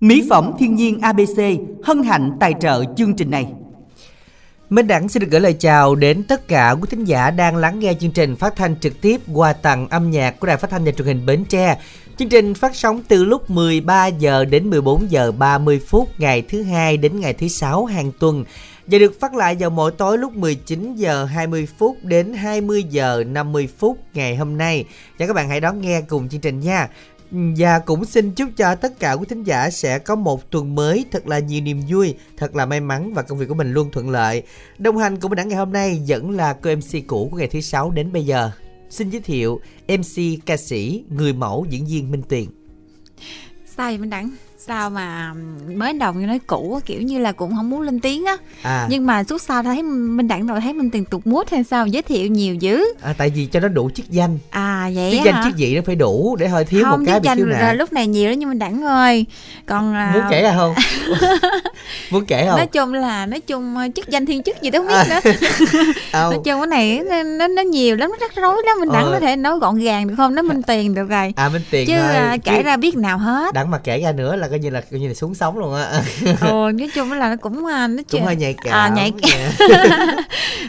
Mỹ phẩm thiên nhiên ABC hân hạnh tài trợ chương trình này. Minh Đẳng xin được gửi lời chào đến tất cả quý thính giả đang lắng nghe chương trình phát thanh trực tiếp qua tặng âm nhạc của Đài Phát thanh và Truyền hình Bến Tre. Chương trình phát sóng từ lúc 13 giờ đến 14 giờ 30 phút ngày thứ hai đến ngày thứ sáu hàng tuần và được phát lại vào mỗi tối lúc 19 giờ 20 phút đến 20 giờ 50 phút ngày hôm nay. Và các bạn hãy đón nghe cùng chương trình nha. Và cũng xin chúc cho tất cả quý thính giả sẽ có một tuần mới thật là nhiều niềm vui, thật là may mắn và công việc của mình luôn thuận lợi. Đồng hành cùng đẳng ngày hôm nay vẫn là cô MC cũ của ngày thứ sáu đến bây giờ. Xin giới thiệu MC ca sĩ, người mẫu diễn viên Minh Tuyền. Sai Minh Đẳng? Sao mà mới đầu như nói cũ kiểu như là cũng không muốn lên tiếng á. À. nhưng mà suốt sau thấy minh đẳng rồi thấy minh tiền tục mút hay sao giới thiệu nhiều dữ. À tại vì cho nó đủ chức danh. À vậy chức danh chức vị nó phải đủ để hơi thiếu không, một cái chức danh là lúc này nhiều đó nhưng minh đẳng ơi. Còn muốn kể ra không? Muốn kể không? Nói chung là nói chung ờ, chức danh thiên chức gì đâu biết à. nữa. Nói chung cái này nó nó nhiều lắm nó rắc rối lắm. Minh đẳng ờ. có thể nói gọn gàng được không? Nó minh tiền được rồi. À minh tiền chứ thôi. kể chứ... ra biết nào hết. Đặng mà kể ra nữa là coi như là coi như là xuống sống luôn á. Ừ nói chung là nó cũng à, nó cũng hơi nhạy à, cảm à, nhạy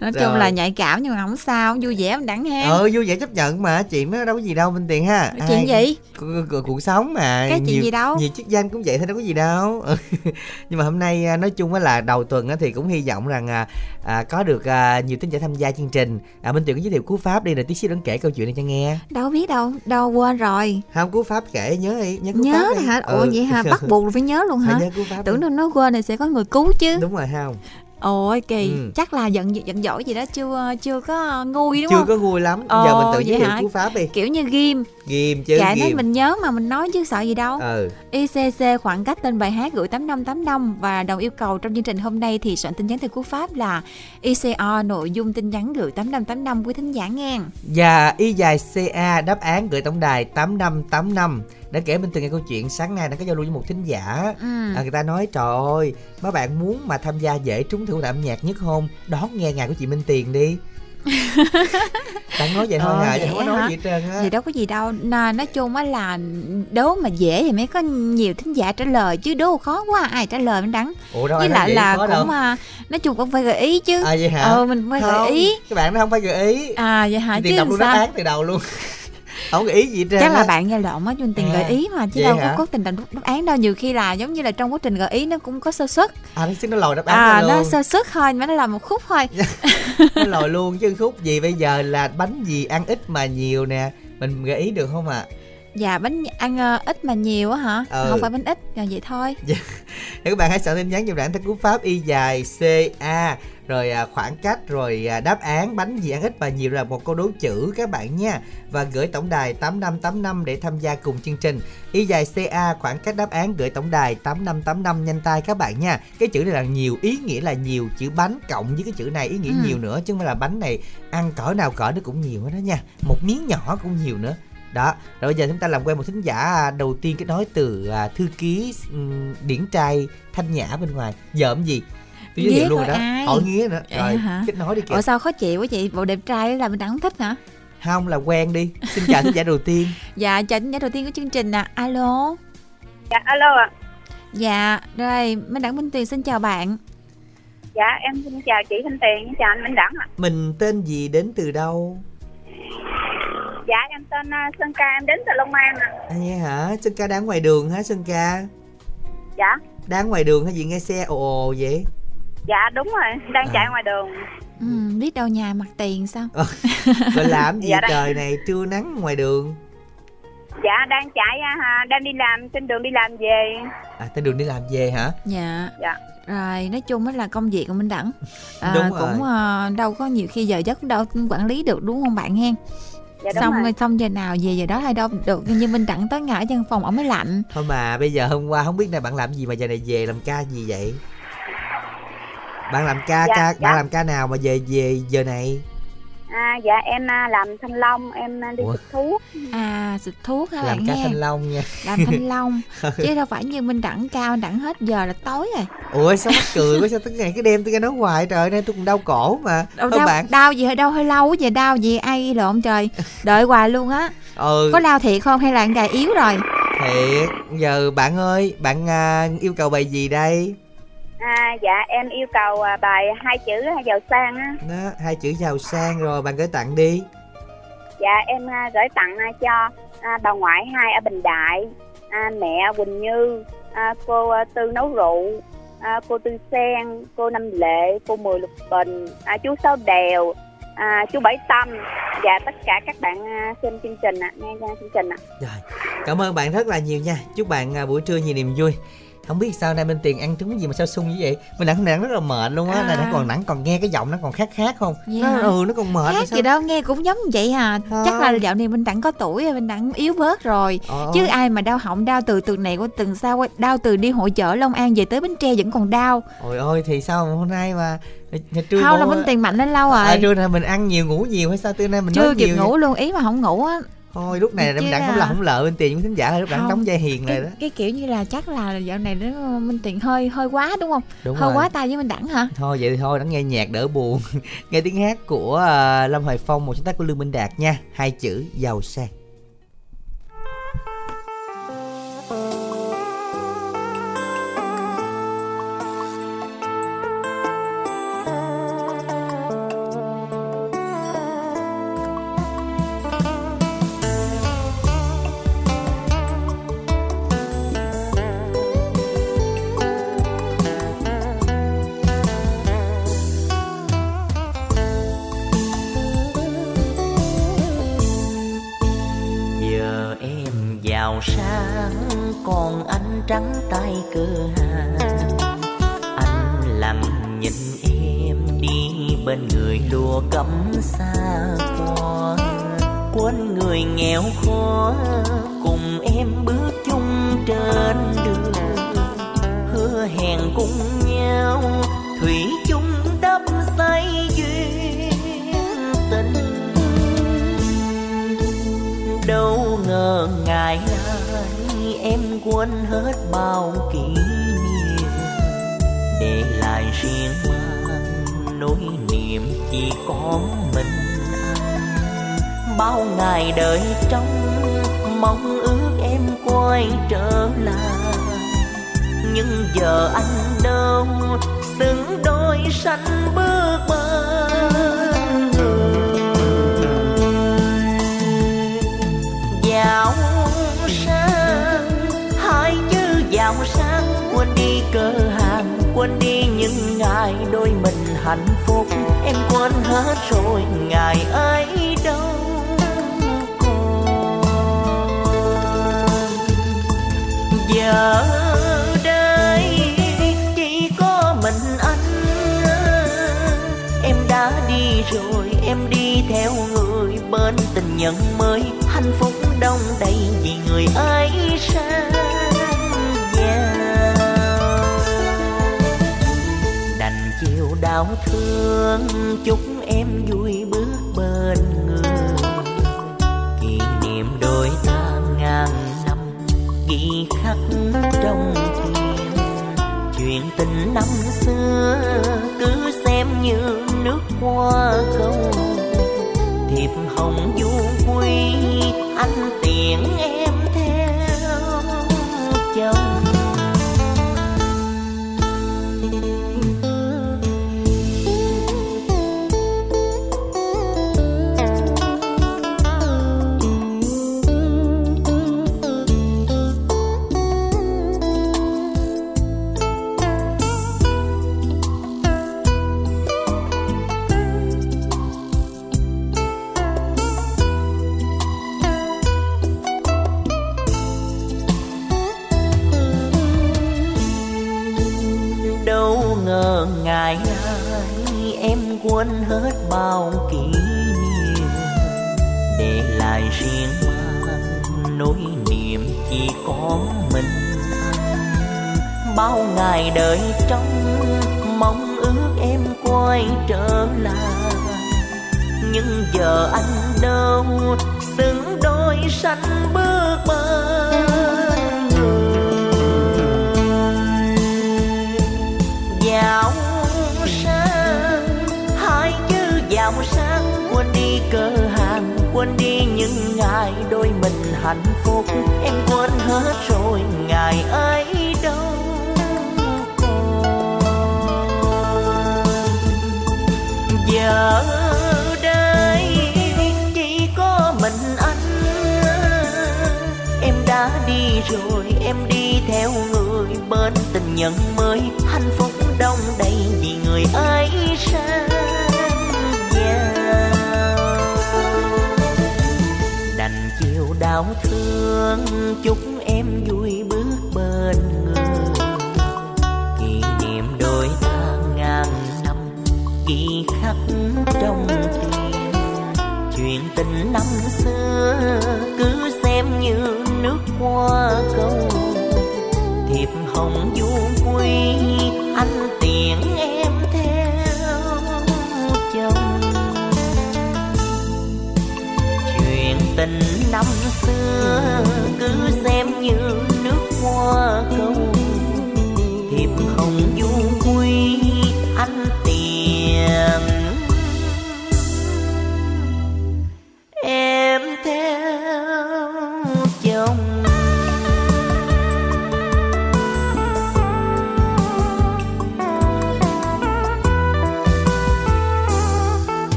nói chung là nhạy cảm nhưng mà không sao vui vẻ mình đẳng ha ờ vui vẻ chấp nhận mà chuyện nó đâu có gì đâu minh tiền ha. Chuyện gì? Cuộc, cuộc sống mà cái chuyện gì đâu? nhiều chức danh cũng vậy thôi đâu có gì đâu. Nhưng mà hôm nay à, nói chung là đầu tuần thì cũng hy vọng rằng à, có được à, nhiều tính giả tham gia chương trình. À, minh tiền có giới thiệu cú pháp đi rồi tí xíu đừng kể câu chuyện này cho nghe. Đâu biết đâu đâu quên rồi. Không cú pháp kể nhớ đi nhớ cú nhớ pháp đi. hả? Ủa ừ. vậy hả? Bắt buộc phải nhớ luôn hả? tưởng đâu nó quên thì sẽ có người cứu chứ. Đúng rồi không ôi kỳ. Ừ. chắc là giận giận dỗi gì đó chưa chưa có ngu đúng chưa không? chưa có ngu lắm. Ồ, giờ mình tự giới thiệu cú pháp đi. Kiểu như ghim. Ghim chứ dạ nói mình nhớ mà mình nói chứ sợ gì đâu. Ừ. ICC khoảng cách tên bài hát gửi tám năm tám năm và đồng yêu cầu trong chương trình hôm nay thì soạn tin nhắn theo cú pháp là ICO nội dung tin nhắn gửi tám năm tám năm quý thính giả nghe. Và y dài CA đáp án gửi tổng đài tám năm tám năm đã kể bên từng nghe câu chuyện sáng nay đã có giao lưu với một thính giả. Ừ. à, người ta nói trời ơi mấy bạn muốn mà tham gia dễ trúng thưởng âm nhạc nhất không? Đón nghe ngày của chị Minh Tiền đi. Bạn nói vậy thôi ờ, hả? Vậy không có nói gì hết trơn á. Gì đâu có gì đâu. N- nói chung á là đố mà dễ thì mới có nhiều thính giả trả lời chứ đố khó quá ai trả lời mới đắng. Ủa đâu với lại là cũng đâu. À, nói chung cũng phải gợi ý chứ. À vậy hả? Ờ mình phải gợi ý. các bạn nó không phải gợi ý. À vậy hả? Tiền đọc luôn đáp án từ đầu luôn không có ý gì trơn chắc là bạn nghe lộn á chuyên tiền à, gợi ý mà chứ đâu hả? có cố tình đáp án đâu. Nhiều khi là giống như là trong quá trình gợi ý nó cũng có sơ suất. À nó xin nó lòi đáp án à nó sơ suất thôi mà nó là một khúc thôi. Nó lòi luôn chứ khúc gì bây giờ là bánh gì ăn ít mà nhiều nè. Mình gợi ý được không ạ? à? Dạ bánh ăn uh, ít mà nhiều á hả? Ừ. không phải bánh ít là vậy thôi. Dạ. các bạn hãy soạn tin nhắn dùm đảng theo cú pháp y dài ca rồi à, khoảng cách rồi à, đáp án bánh gì ăn ít và nhiều là một câu đố chữ các bạn nha. Và gửi tổng đài 8585 để tham gia cùng chương trình. Y dài ca khoảng cách đáp án gửi tổng đài 8585 nhanh tay các bạn nha. Cái chữ này là nhiều ý nghĩa là nhiều. Chữ bánh cộng với cái chữ này ý nghĩa ừ. nhiều nữa chứ không phải là bánh này ăn cỡ nào cỡ nó cũng nhiều hết đó nha. Một miếng nhỏ cũng nhiều nữa đó. Rồi bây giờ chúng ta làm quen một thính giả đầu tiên kết nối từ à, thư ký um, điển trai thanh nhã bên ngoài. Dởm gì? Tôi giới thiệu luôn rồi đó. ai? hỏi nghía nữa. Rồi hả? kết nối đi kìa. Ủa sao khó chịu quá chị bộ đẹp trai là mình đang thích hả? Không là quen đi. Xin chào thính giả đầu tiên. Dạ chào thính giả đầu tiên của chương trình nè à. alo. Dạ alo ạ. À. dạ rồi minh đẳng minh tuyền xin chào bạn. Dạ em xin chào chị thanh tiền chào anh minh đẳng ạ. À. mình tên gì đến từ đâu dạ em tên uh, sơn ca em đến từ long an ạ. À. à hả? Sơn ca đang ngoài đường hả sơn ca? Dạ. Đang ngoài đường hay gì nghe xe ồ ồ vậy? Dạ đúng rồi đang à. chạy ngoài đường. Ừ, biết đâu nhà mặt tiền sao? Ờ, rồi làm gì dạ trời này trưa nắng ngoài đường. Dạ đang chạy à, đang đi làm trên đường đi làm về. À trên đường đi làm về hả? Dạ. Dạ. Rồi nói chung là công việc của mình đẳng. À, đúng rồi. cũng uh, đâu có nhiều khi giờ giấc đâu quản lý được đúng không bạn hen dạ, xong rồi. xong giờ nào về giờ đó hay đâu được như minh đặng tới ngã văn phòng ở mới lạnh thôi mà bây giờ hôm qua không biết này bạn làm gì mà giờ này về làm ca gì vậy bạn làm ca dạ, ca dạ. bạn làm ca nào mà về về giờ này À, dạ em à, làm thanh long em à, đi xịt thuốc. À xịt thuốc hả? Làm bạn ca nghe. thanh long nha. Làm thanh long. Chứ đâu phải như minh đẳng cao đẳng hết giờ là tối rồi. Ủa sao mắc cười quá sao tới ngày cái đêm tôi nghe nói hoài trời nay tôi còn đau cổ mà. Đâu đau, bạn? đau gì hơi đau hơi lâu vậy đau gì ai lộn trời. Đợi hoài luôn á. Ừ. Có đau thiệt không hay là gài yếu rồi? Thiệt. Giờ bạn ơi bạn à, yêu cầu bài gì đây À, dạ em yêu cầu à, bài hai chữ giàu sang á. Đó, hai chữ giàu sang rồi bạn gửi tặng đi. Dạ em à, gửi tặng à, cho à, bà ngoại hai ở Bình Đại, à, mẹ Quỳnh Như, à, cô à, Tư nấu rượu, à, cô Tư Sen, cô Năm Lệ, cô Mười Lục Bình, à, chú Sáu Đèo, à, chú Bảy Tâm và tất cả các bạn à, xem chương trình ạ, à, nghe chương trình ạ. À. Rồi, cảm ơn bạn rất là nhiều nha. Chúc bạn à, buổi trưa nhiều niềm vui không biết sao nay bên tiền ăn trúng gì mà sao sung như vậy? Mình nãy nãy rất là mệt luôn á à. này nó còn nắng còn nghe cái giọng nó còn khác khác không? Yeah. nó ừ nó còn mệt khác gì đâu nghe cũng giống vậy à à. chắc là dạo này mình đặng có tuổi rồi mình đặng yếu bớt rồi. Ờ. chứ ai mà đau họng đau từ từ này qua từng sao đau từ đi hội chợ long an về tới bến tre vẫn còn đau. Ôi ôi thì sao hôm nay mà trưa không là bên tiền mạnh lên lâu rồi. à, trưa nay mình ăn nhiều ngủ nhiều hay sao? Trưa nay mình chưa kịp ngủ luôn ý mà không ngủ á thôi lúc này em đặng không là không lợi bên tiền với thính giả lúc đặng đóng vai hiền này đó. cái kiểu như là chắc là dạo này nó minh tiền hơi hơi quá đúng không? Đúng hơi rồi. quá tay với minh đẳng hả? Thôi vậy thì thôi đặng nghe nhạc đỡ buồn. Nghe tiếng hát của uh, lâm hoài phong một sáng tác của lương minh đạt nha. Hai chữ giàu sang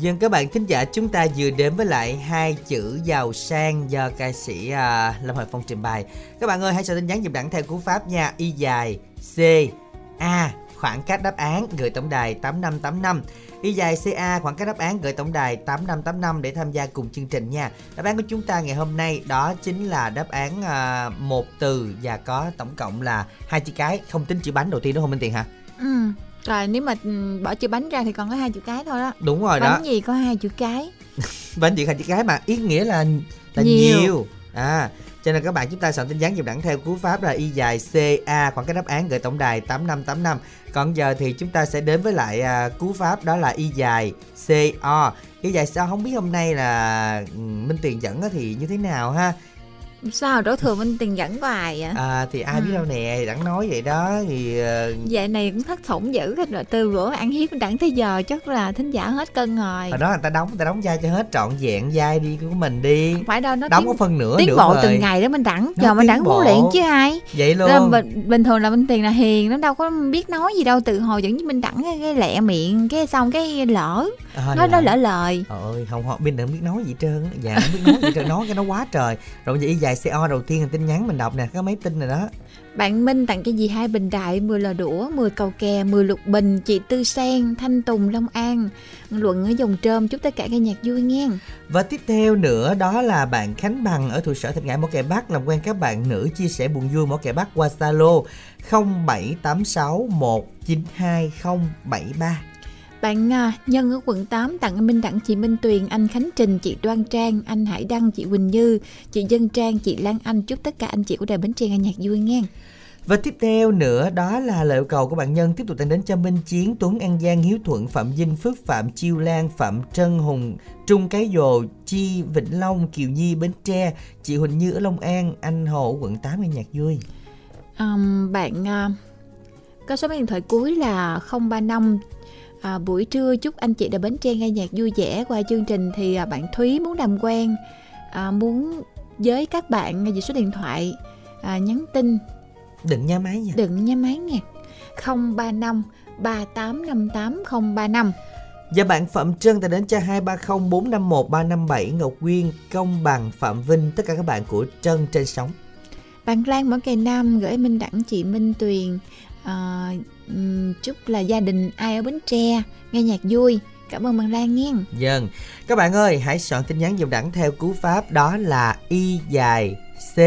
Dân các bạn thính giả chúng ta vừa đến với lại hai chữ giàu sang do ca sĩ uh, Lâm Hoài Phong trình bày. Các bạn ơi hãy soạn tin nhắn dùm đẳng theo cú pháp nha. Y dài C A khoảng cách đáp án gửi tổng đài 8585. Y dài CA khoảng cách đáp án gửi tổng đài 8585 để tham gia cùng chương trình nha. Đáp án của chúng ta ngày hôm nay đó chính là đáp án uh, một từ và có tổng cộng là hai chữ cái không tính chữ bánh đầu tiên đúng không Minh Tiền hả? Ừ. Rồi nếu mà ừ, bỏ chữ bánh ra thì còn có hai chữ cái thôi đó. Đúng rồi bánh đó. Bánh gì có hai chữ cái? bánh chỉ hai chữ cái mà ý nghĩa là là nhiều. nhiều. À, cho nên các bạn chúng ta soạn tin nhắn dùm đẳng theo cú pháp là y dài CA khoảng cái đáp án gửi tổng đài 8585. Còn giờ thì chúng ta sẽ đến với lại à, cú pháp đó là y dài CO. Y dài CO không biết hôm nay là ừ, Minh Tiền dẫn thì như thế nào ha? Sao đổ thừa minh tiền dẫn bài vậy? À thì ai ừ. biết đâu nè đặng nói vậy đó thì vậy này cũng thất sủng dữ rồi từ bữa ăn hiếp đặng tới giờ chắc là thính giả hết cân rồi. Hồi đó người ta đóng người ta đóng vai cho hết trọn vẹn vai đi của mình đi. Phải đâu nó đóng có phần nữa tiến bộ từng ngày đó mình đẳng giờ mình đẳng huấn luyện chứ ai? Vậy luôn. bình, bình thường là minh tiền là hiền nó đâu có biết nói gì đâu từ hồi dẫn với minh đẳng cái, cái lẹ miệng cái xong cái lỡ. À, nói nó lỡ lời. Ơi không họ bên đừng biết nói gì trơn dạ không biết nói gì trơn nói cái nó quá trời. Rồi vậy dài CO đầu tiên là tin nhắn mình đọc nè có mấy tin rồi đó. Bạn Minh tặng cho dì hai bình đại 10 lò đũa 10 cầu kè 10 lục bình chị Tư Sen Thanh Tùng Long An. Luận ở dòng trơm chúc tất cả nghe nhạc vui nghe và tiếp theo nữa đó là bạn Khánh Bằng ở trụ sở Thịnh Ngãi Mỏ Kè Bắc làm quen các bạn nữ chia sẻ buồn vui Mỏ Kè Bắc qua Zalo 0786192073 bạn à, Nhân ở quận 8 tặng anh Minh Đặng chị Minh Tuyền, anh Khánh Trình, chị Đoan Trang, anh Hải Đăng, chị Quỳnh Như, chị Dân Trang, chị Lan Anh chúc tất cả anh chị của Đài Bến Tre nghe nhạc vui nghe. Và tiếp theo nữa đó là lời yêu cầu của bạn Nhân tiếp tục tặng đến cho Minh Chiến, Tuấn An Giang, Hiếu Thuận, Phạm Vinh, Phước Phạm, Chiêu Lan, Phạm Trân Hùng, Trung Cái Dồ, Chi, Vĩnh Long, Kiều Nhi, Bến Tre, chị Huỳnh Như ở Long An, anh Hồ quận 8 nghe nhạc vui. Um, bạn uh, có số điện thoại cuối là 035 à, buổi trưa chúc anh chị đã bến tre nghe nhạc vui vẻ qua chương trình thì à, bạn Thúy muốn làm quen à, muốn với các bạn về số điện thoại à, nhắn tin. Đừng nha máy nha. Đừng nha máy nha. 035 3858 035 Và bạn Phạm Trân đã đến cho 230 451 357 Ngọc Quyên, Công Bằng, Phạm Vinh Tất cả các bạn của Trân trên sóng. Bạn Lan Mở Cây Nam gửi Minh Đẳng chị Minh Tuyền à, chúc là gia đình ai ở Bến Tre nghe nhạc vui. Cảm ơn bạn Lan nghe Dân vâng. các bạn ơi hãy soạn tin nhắn dùm đẳng theo cú pháp đó là y dài c.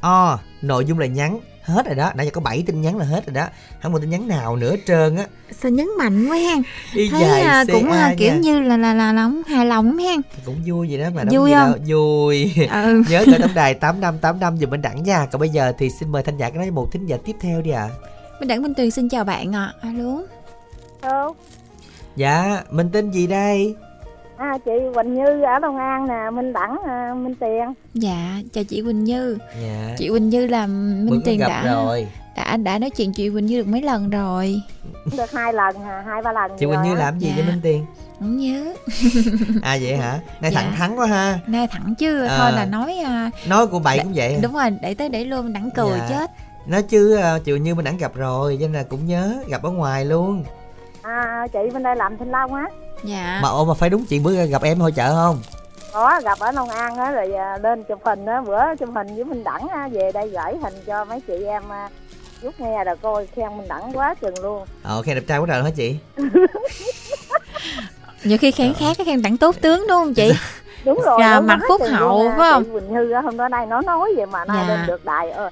O nội dung là nhắn. Hết rồi đó. Nãy giờ có 7 tin nhắn là hết rồi đó. Không có tin nhắn nào nữa trơn á. Sao nhấn mạnh quá ha y thấy dài à, cũng à, kiểu nha. như là là là là hài lòng ha cũng vui vậy đó mà vui không? đâu. vui. Ừ. nhớ gọi tổng đài tám năm tám năm giùm bên đẳng nha. Còn bây giờ thì xin mời thanh giả nói một thính giả tiếp theo đi ạ. à. Minh Đẳng Minh Tuyền xin chào bạn ạ. À. Alo. Alo. Dạ, mình tên gì đây? À, chị Quỳnh Như ở Long An nè, Minh Đẳng, à, Minh Tiền. Dạ, chào chị Quỳnh Như. Dạ. Chị Quỳnh Như là Minh Bữa Tiền đã rồi. đã đã nói chuyện chị Quỳnh Như được mấy lần rồi. Được hai lần, hai ba lần. Chị Quỳnh Như làm gì dạ. vậy Minh Tiền? Không nhớ. à vậy hả? Nay dạ. thẳng thắn quá ha. Nay thẳng chứ, à, thôi là nói uh, nói của bậy cũng vậy. Đúng rồi, để tới để luôn đẳng cười dạ. chết. Nói chứ uh, chị Quỳnh Như mình đã gặp rồi, cho nên là cũng nhớ gặp ở ngoài luôn. À chị bên đây làm thanh long á. Dạ. Mà ô mà phải đúng chuyện bữa gặp em hội chợ không? Có gặp ở Long An á rồi à, lên chụp hình á bữa chụp hình với Minh Đẳng á về đây gửi hình cho mấy chị em giúp à, nghe rồi coi khen Minh Đẳng quá chừng luôn. Ờ khen đẹp trai quá trời hả chị? Nhiều khi khen khác cái khen đẳng tốt tướng đúng không chị? Đúng rồi dạ, mặt phúc hậu phải không? Quỳnh Hư hôm đó đây nó nói vậy mà nay dạ. lên được đài ờ,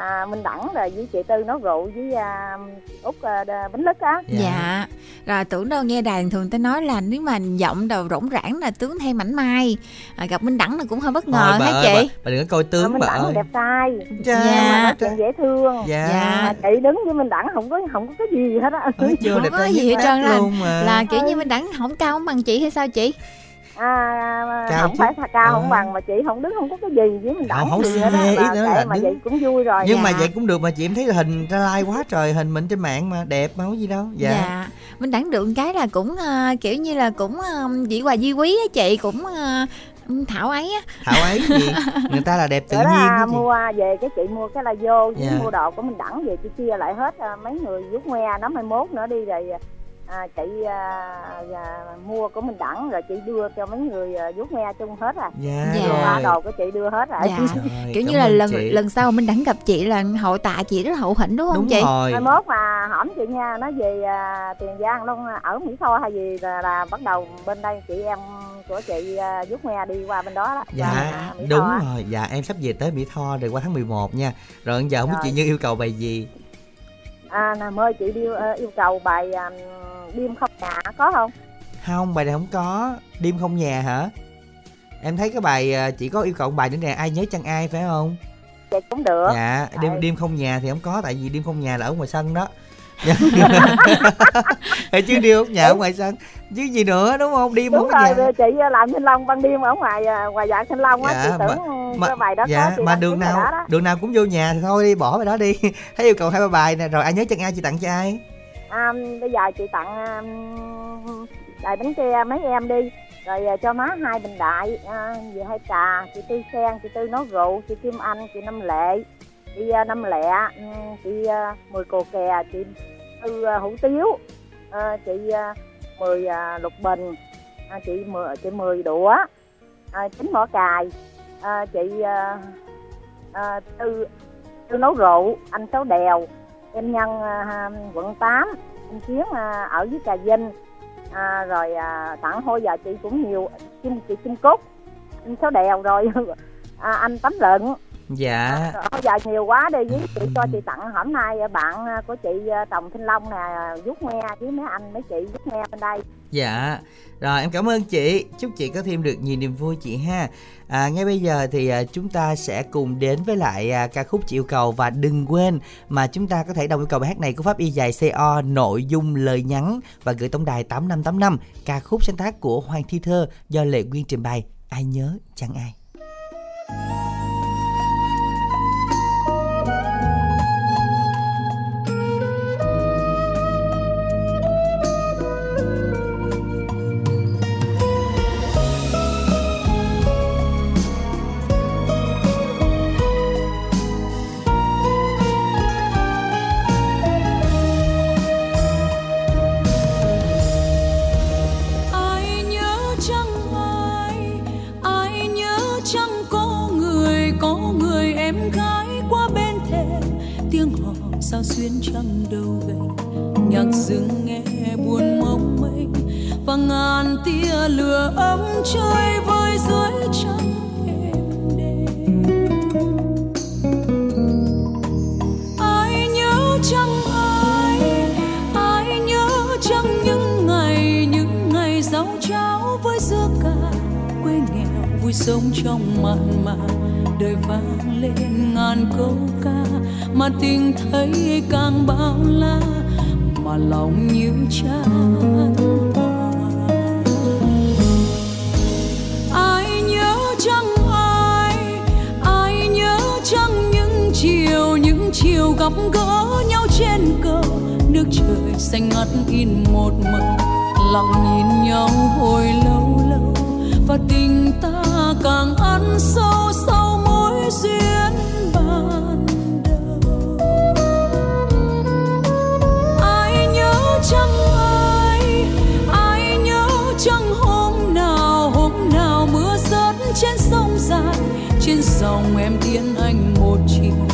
à, Minh Đẳng rồi với chị Tư nấu rượu với à, Út à, Bánh Lức á. Dạ. dạ. Rồi tưởng đâu nghe đàn thường ta nói là nếu mà giọng đầu rỗng rãng là tướng thêm mảnh mai. À, gặp Minh Đẳng là cũng hơi bất ngờ hả chị? bà, bà đừng có coi tướng à, Minh Đẳng đẹp trai. Dạ. dạ. chuyện dễ thương. Dạ. dạ. Chị đứng với Minh Đẳng không có không có cái gì hết á. Chưa không có gì hết trơn là, là kiểu như Minh Đẳng không cao không bằng chị hay sao chị à, cao không chứ. phải cao à. không bằng mà chị không đứng không có cái gì với mình đậu không, không gì hết ý đó là mà đứng... vậy cũng vui rồi nhưng dạ. mà vậy cũng được mà chị em thấy hình ra like quá trời hình mình trên mạng mà đẹp mà không gì đâu dạ, dạ. mình đẳng được cái là cũng uh, kiểu như là cũng uh, dĩ quà di quý á chị cũng uh, thảo ấy á thảo ấy gì người ta là đẹp tự Đó nhiên là mua về cái chị mua cái là vô yeah. mua đồ của mình đẳng về chị chia lại hết mấy người vuốt ngoe nó mai mốt nữa đi rồi à, chị à, à, mua của mình đẳng rồi chị đưa cho mấy người à, me chung hết à dạ, dạ. Rồi. đồ của chị đưa hết rồi dạ. Trời, kiểu như là lần chị. lần sau mình đẳng gặp chị là hậu tạ chị rất là hậu hĩnh đúng không đúng chị rồi. mai mốt mà hỏi chị nha nó về à, tiền giang luôn ở mỹ tho hay gì là, là bắt đầu bên đây chị em của chị à, vuốt me đi qua bên đó đó dạ đúng rồi dạ em sắp về tới mỹ tho rồi qua tháng 11 nha rồi giờ không biết chị như yêu cầu bài gì à nè mời chị đi uh, yêu cầu bài um, đêm không nhà có không? Không bài này không có. Đêm không nhà hả? Em thấy cái bài ờ, chỉ có yêu cầu bài nữa nè ai nhớ chăng ai phải không? Vậy cũng được. Dạ đêm đêm không nhà thì không có tại vì đêm không nhà là ở ngoài sân đó. Hay chứ đi không nhà ở ngoài sân. Chứ gì nữa đúng không? Đi đúng rồi nhà. chị làm thanh long ban đêm ở ngoài à, ngoài dạ thanh long á dạ, chị tưởng mà, cái bài đó dạ, có mà đường nào đó đó. đường nào cũng vô nhà thì thôi đi bỏ bài đó đi. Thấy yêu cầu hai ba bài nè rồi ai nhớ chân ai chị tặng cho ai à, bây giờ chị tặng um, đại bánh tre mấy em đi. Rồi uh, cho má hai bình đại uh, về hai trà chị tư sen chị tư nấu rượu chị kim anh chị năm lệ chị uh, năm lẹ um, ừ, chị uh, mười cồ kè chị tư uh, hủ tiếu uh, chị uh, mười uh, lục bình uh, chị mười chị mười đũa uh, chín mỏ cài uh, chị uh, uh, tư tư nấu rượu anh sáu đèo em nhân à, quận 8 anh chiến à, ở dưới trà vinh. À, rồi à, tặng hôi giờ chị cũng nhiều chim chị chim cúc anh sáu đèo rồi. À, anh tấm lợn dạ. À, giờ nhiều quá đi với chị cho chị tặng hôm nay bạn của chị trồng thanh long nè vuốt nghe với mấy anh mấy chị vuốt nghe bên đây. Dạ. Rồi em cảm ơn chị. Chúc chị có thêm được nhiều niềm vui chị ha. À, ngay bây giờ thì à, chúng ta sẽ cùng đến với lại à, ca khúc chị yêu cầu và đừng quên mà chúng ta có thể đồng yêu cầu bài hát này của pháp y dài co nội dung lời nhắn và gửi tổng đài tám năm tám năm. Ca khúc sáng tác của hoàng thi thơ do lệ nguyên trình bày. Ai nhớ chẳng ai trên trăng đầu gành nhạc rừng nghe buồn mong mênh và ngàn tia lửa ấm chơi vơi dưới trăng êm ai nhớ chẳng ai? Nhớ chẳng những ngày những ngày giáo cháo với dưa cà quê nghèo, vui sống trong mặn mà đời vang lên ngàn câu ca mà tình thấy càng bao la mà lòng như chán ai nhớ chẳng ai? Ai nhớ chẳng những chiều những chiều gặp gỡ nhau trên cầu nước trời xanh ngắt in một màu lặng nhìn nhau hồi lâu. Lòng em tiễn anh một chiều.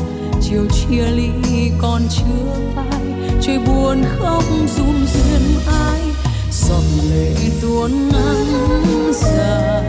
Chiều chia ly còn chưa phai, trời buồn khóc run duyên ai. Giọt lệ tuôn ngắn dài.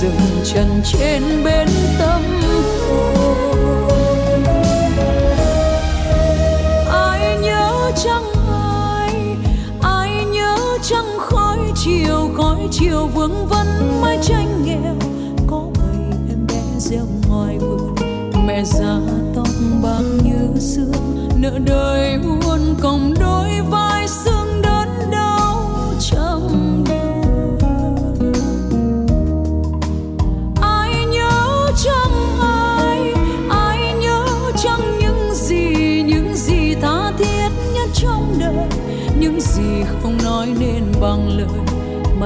Dừng chân trên bên tâm hồn. Ai nhớ chẳng ai ai nhớ chẳng khói chiều khói chiều vương vấn mái tranh nghèo. Có bầy em bé reo ngoài vườn, mẹ già tóc bạc như xưa nợ đời uốn cong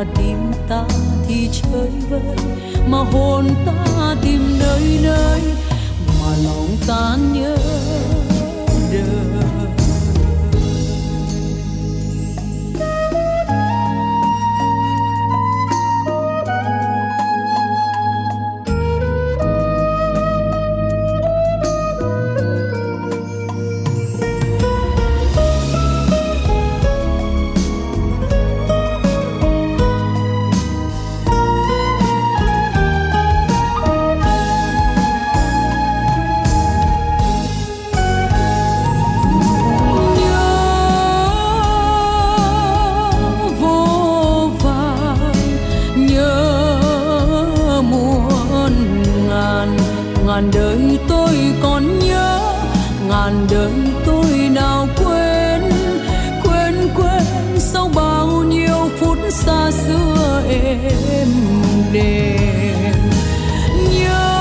mà tim ta thì chơi vơi, mà hồn ta tìm nơi nơi mà lòng ta ngàn đời tôi nào quên quên quên sau bao nhiêu phút xa xưa êm đềm. Nhớ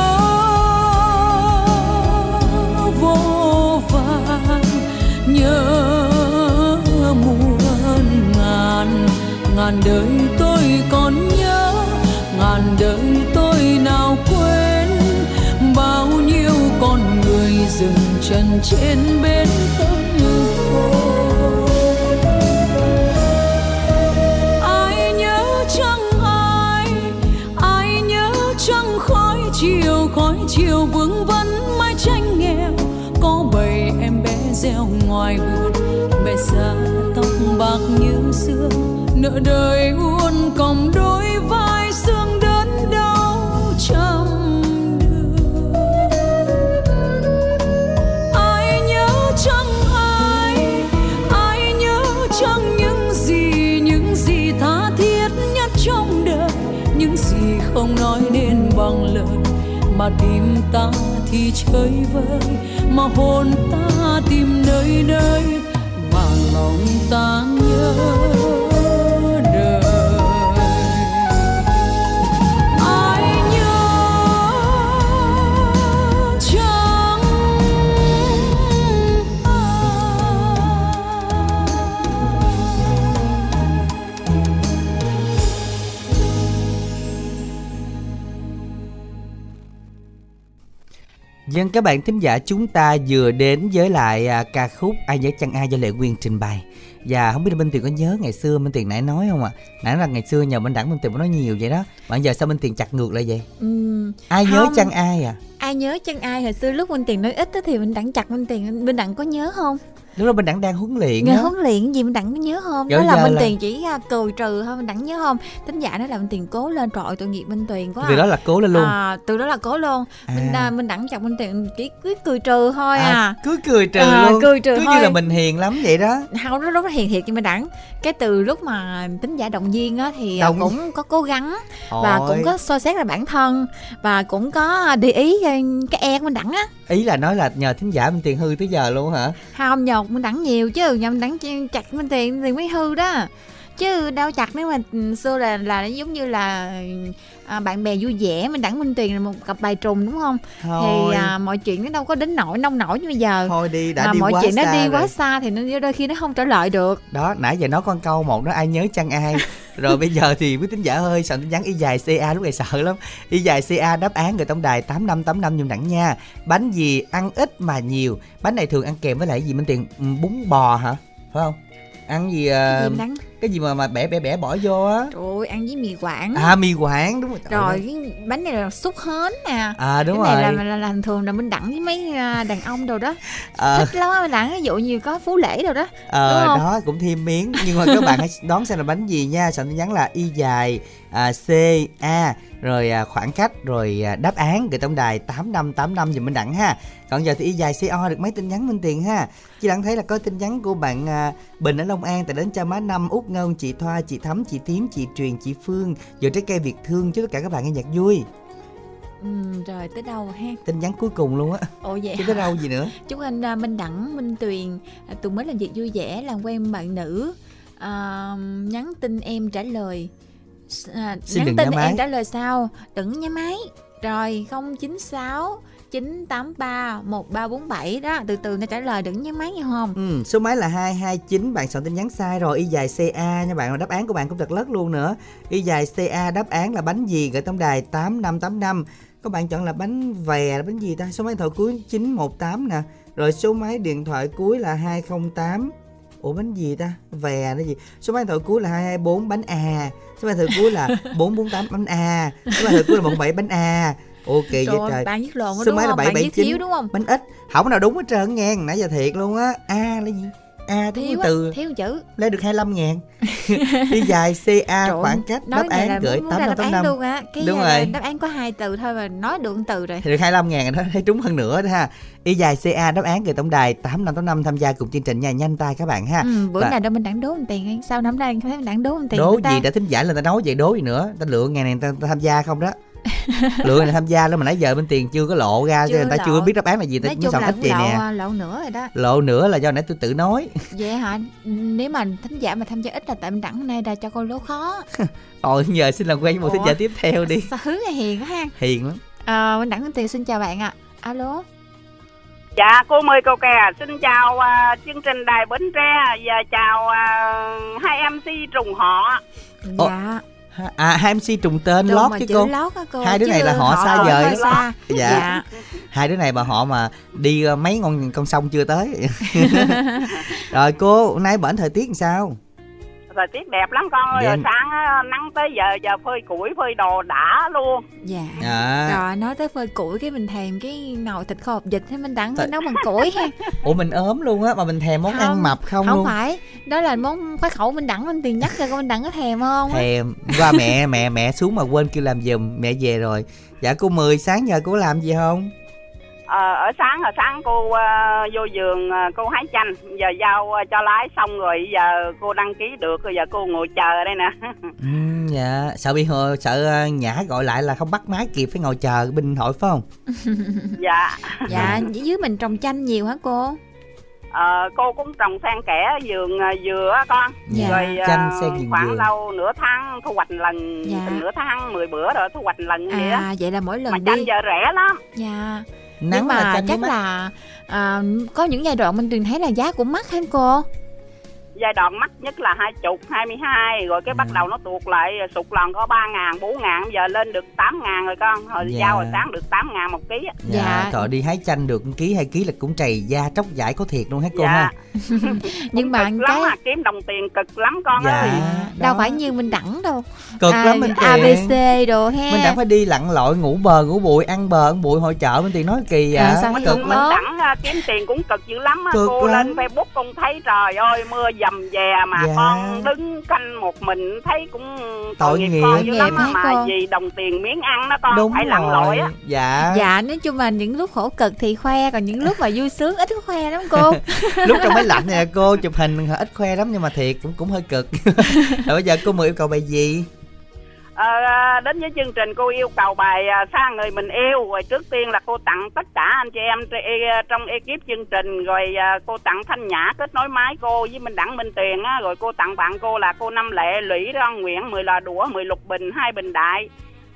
vô vàn, nhớ muôn ngàn ngàn đời tôi còn trần trên bên tâm hồ ai nhớ chăng ai ai nhớ chăng khói chiều khói chiều vương vấn mái tranh nghèo. Có bầy em bé reo ngoài vườn mẹ già tóc bạc như xưa. Nợ đời uốn còng đôi vai tim ta thì chơi vơi mà hồn ta tìm nơi nơi mà lòng ta Dân các bạn thính giả chúng ta vừa đến với lại à, ca khúc Ai nhớ chăng ai do Lệ Quyên trình bày Và không biết là Minh Tiền có nhớ ngày xưa Minh Tiền nãy nói không ạ à? Nãy là ngày xưa nhờ Minh Đẳng Minh Tiền nói nhiều vậy đó Mà giờ sao Minh Tiền chặt ngược lại vậy ừ, Ai không. nhớ chăng ai à ai nhớ chân ai? Hồi xưa lúc Minh Tiền nói ít á thì mình đặng chặt Minh Tiền. Minh Đặng có nhớ không? Lúc đó Minh Đẳng đang huấn luyện Nghe đó huấn luyện gì mình đặng có nhớ không? Giờ đó là Minh là- Tiền chỉ à, cười trừ thôi. Mình đặng nhớ không? Tính giả đó là Minh Tiền cố lên trọi tội nghiệp Minh Tiền quá Từ đó là cố lên luôn. À, từ đó là cố luôn. Mình À. à, mình đặng chặt Minh Tiền chỉ cứ cười trừ thôi à, cứ cười trừ À, luôn. cười trừ Cứ thôi. như là mình hiền lắm vậy đó. Không nó rất là hiền thiệt nhưng mà đẳng cái từ lúc mà tính giả động viên á thì à, Động- cũng có cố gắng và Ôi, cũng có soi xét là bản thân và cũng có để ý cái cái e của mình đẳng á. Ý là nói là nhờ thính giả Minh Tiền hư tới giờ luôn hả? Không nhột mình đẳng nhiều chứ. Nhầm đẳng ch- chặt mình tiền thì mới hư đó. Chứ đâu chặt nếu mà xưa là là giống như là à, bạn bè vui vẻ mình đẳng minh tiền là một cặp bài trùng đúng không? Thôi. thì à, mọi chuyện nó đâu có đến nỗi nông nổi như bây giờ. Thôi đi đã mà đi mọi quá chuyện nó xa đi rồi. quá xa thì nó đôi khi nó không trở lại được. Đó nãy giờ nói con câu một đó ai nhớ chăng ai rồi bây giờ thì quý tín giả ơi soạn tin nhắn y dài ca lúc này sợ lắm. Y dài ca đáp án người tổng đài tám năm tám năm nhung đẳng nha. Bánh gì ăn ít mà nhiều? Bánh này thường ăn kèm với lại gì minh tiền? Ừ, bún bò hả? Phải không? Ăn gì đẳng cái gì mà mà bẻ bẻ bẻ bỏ vô á? Trời ơi ăn với mì quảng. À mì quảng đúng rồi. Trời rồi cái bánh này là xúc hến nè. À đúng cái rồi. này là, là, là, thường là mình đẳng với mấy à, đàn ông đồ đó. Ờ, thích lắm mình đẳng ví dụ như có phú lễ đồ đó ờ, không? đó cũng thêm miếng. Nhưng mà các bạn hãy đón xem là bánh gì nha. Soạn tin nhắn là y dài à, c a rồi à, khoảng cách rồi à, đáp án. Gửi tổng đài tám năm tám năm dùm minh đẳng ha. Còn giờ thì y dài co được mấy tin nhắn minh tiền ha? Chị đẳng thấy là có tin nhắn của bạn à, bình ở long an tại đến cha má năm út ngân chị thoa chị thắm chị tím chị truyền chị phương giờ trái cây việt thương chúc tất cả các bạn nghe nhạc vui. Ừ, rồi tới đâu ha? Tin nhắn cuối cùng luôn á. Ồ vậy chứ tới đâu gì nữa. Chúc anh à, minh đẳng minh tuyền à, tụi mới làm việc vui vẻ làm quen bạn nữ. À, nhắn tin em trả lời. À, nhắn tin em trả lời sau đừng nhá máy. Rồi 096 983 1347 đó từ từ nó trả lời đừng nhá máy nghe không Ừ, số máy là 229 bạn soạn tin nhắn sai rồi y dài CA nha bạn và đáp án của bạn cũng thật lất luôn nữa y dài CA đáp án là bánh gì gửi tổng đài 8585 các bạn chọn là bánh vè là bánh gì ta số máy điện thoại cuối 918 nè rồi số máy điện thoại cuối là 208 Ủa bánh gì ta? Vè nó gì? Số máy điện thoại cuối là 224 bánh A. Số máy điện thoại cuối là 448 bánh A. Số máy điện thoại cuối là 17 bánh A. Ok vậy Trời trời. ơi, bạn viết lộn đúng máy là không? Bạn viết 779. thiếu đúng không? Bánh ít. Không nào đúng hết trơn nghe. Nãy giờ thiệt luôn á. A là gì? A thiếu Thiếu từ thiếu chữ. lấy được 25 ngàn đi dài CA Trời ơi, khoảng cách đáp án gửi muốn ra đáp án 8585 luôn á. Cái Đúng à, rồi. đáp án có hai từ thôi mà nói được từ rồi. thì được 25 ngàn đó thấy trúng hơn nữa đó ha y dài CA đáp án gửi tổng đài 8585 tham gia cùng chương trình nha nhanh tay các bạn ha Ừ, bữa Và- nào đâu mình đặng đố một tiền sao năm nay thấy mình đặng đố một tiền đố gì đã thính giải là ta nói vậy đố gì nữa ta lựa ngày này ta, ta tham gia không đó lựa này tham gia đó mà nãy giờ bên tiền chưa có lộ ra cho Chưa người ta lộ. chưa biết đáp án là gì ta nói chung là ít cũng lộ, nè. à, lộ nữa rồi đó. Lộ nữa là do nãy tôi tự nói. Vậy hả? Nếu mà thính giả mà tham gia ít là tại mình đặng hôm nay ra cho cô lố khó. Rồi giờ xin làm quen với một thính giả tiếp theo đi. Sao hướng là hiền quá ha. Hiền lắm. À, mình đặng tiền xin chào bạn ạ. Alo. Dạ, cô mời cầu kè. Xin chào à, chương trình Đài Bến Tre và chào à, hai MC trùng họ. Ồ, dạ. Ha- à hai MC trùng tên Đúng lót mà chứ cô. lót á cô Hai đứa chứ này là họ xa vời xa. Dạ. dạ. Hai đứa này bà họ mà đi mấy con con sông chưa tới. Rồi cô hôm nay bển thời tiết làm sao Thời tiết đẹp lắm con ơi. Dạ. Rồi sáng á, nắng tới giờ giờ phơi củi phơi đồ đã luôn. dạ. À rồi nói tới phơi củi cái mình thèm cái nồi thịt kho hộp vịt thế mình đặng Tại- nấu bằng củi ha. Ủa mình ốm luôn á mà mình thèm món Không, ăn mập không, không luôn. phải. Đó là món khoái khẩu mình đặng mình tiền nhắc cho con mình đặng có thèm không thèm. Qua mẹ mẹ mẹ xuống mà quên kêu làm giùm mẹ về rồi. Dạ cô mười sáng giờ cô làm gì không Ờ, ở sáng ở sáng cô à, vô vườn à, cô hái chanh. Giờ giao à, cho lái xong rồi giờ cô đăng ký được rồi giờ cô ngồi chờ đây nè. ừ, dạ sợ bị hồ sợ nhã gọi lại là không bắt máy kịp phải ngồi chờ bên hội phải không dạ. dạ dưới mình trồng chanh nhiều hả cô Ờ, cô cũng trồng xen kẽ vườn à, dừa á con. Dạ. Rồi à, Chanh xen vườn khoảng dừa. đâu nửa tháng thu hoạch lần, Dạ. nửa tháng 10 bữa rồi thu hoạch lần vậy á. à vậy là mỗi Mà lần chanh đi giờ rẻ lắm. dạ nắng nhưng mà là chắc mắt. là à, có những giai đoạn mình từng thấy là giá cũng mắc hả cô giai đoạn mắc nhất là hai chục hai mươi hai rồi cái bắt Ừ. đầu nó tuột lại sụt lần có ba ngàn bốn ngàn giờ lên được tám ngàn rồi con hồi Dạ. giao hồi sáng được tám ngàn một ký á. dạ, Dạ. trời đi hái chanh được một ký hai ký là cũng trầy da tróc vải có thiệt luôn hả cô Dạ. ha nhưng mà cực cái lắm à, kiếm đồng tiền cực lắm con dạ đâu đó. phải như mình đẳng đâu cực À, lắm minh tiền abc đồ ha mình đã phải đi lặn lội ngủ bờ ngủ bụi ăn bờ ăn bụi hội chợ minh tiền nói kỳ À, à, sao mình Cực mình lắm. đẳng à, kiếm tiền cũng cực dữ lắm Cực cô lắm. lên facebook con thấy trời ơi mưa dầm dè mà Dạ. con đứng canh một mình thấy cũng Tội tội nghiệp nghiệp. con dữ lắm mà cô? vì đồng tiền miếng ăn đó con đúng phải lặn lội á dạ dạ nói chung là những lúc khổ cực thì khoe còn những lúc mà vui sướng ít khoe lắm cô lúc trong máy lạnh này cô chụp hình ít khoe lắm nhưng mà thiệt cũng cũng hơi cực rồi bây giờ cô mời yêu cầu bài gì Ờ, à, đến với chương trình cô yêu cầu bài à, xa người mình yêu. Rồi trước tiên là cô tặng tất cả anh chị em e, trong ekip chương trình. Rồi à, cô tặng thanh nhã kết nối máy cô với mình đặng minh tiền á. Rồi cô tặng bạn cô là cô năm lệ lũy đoan nguyễn mười là đũa mười lục bình hai bình đại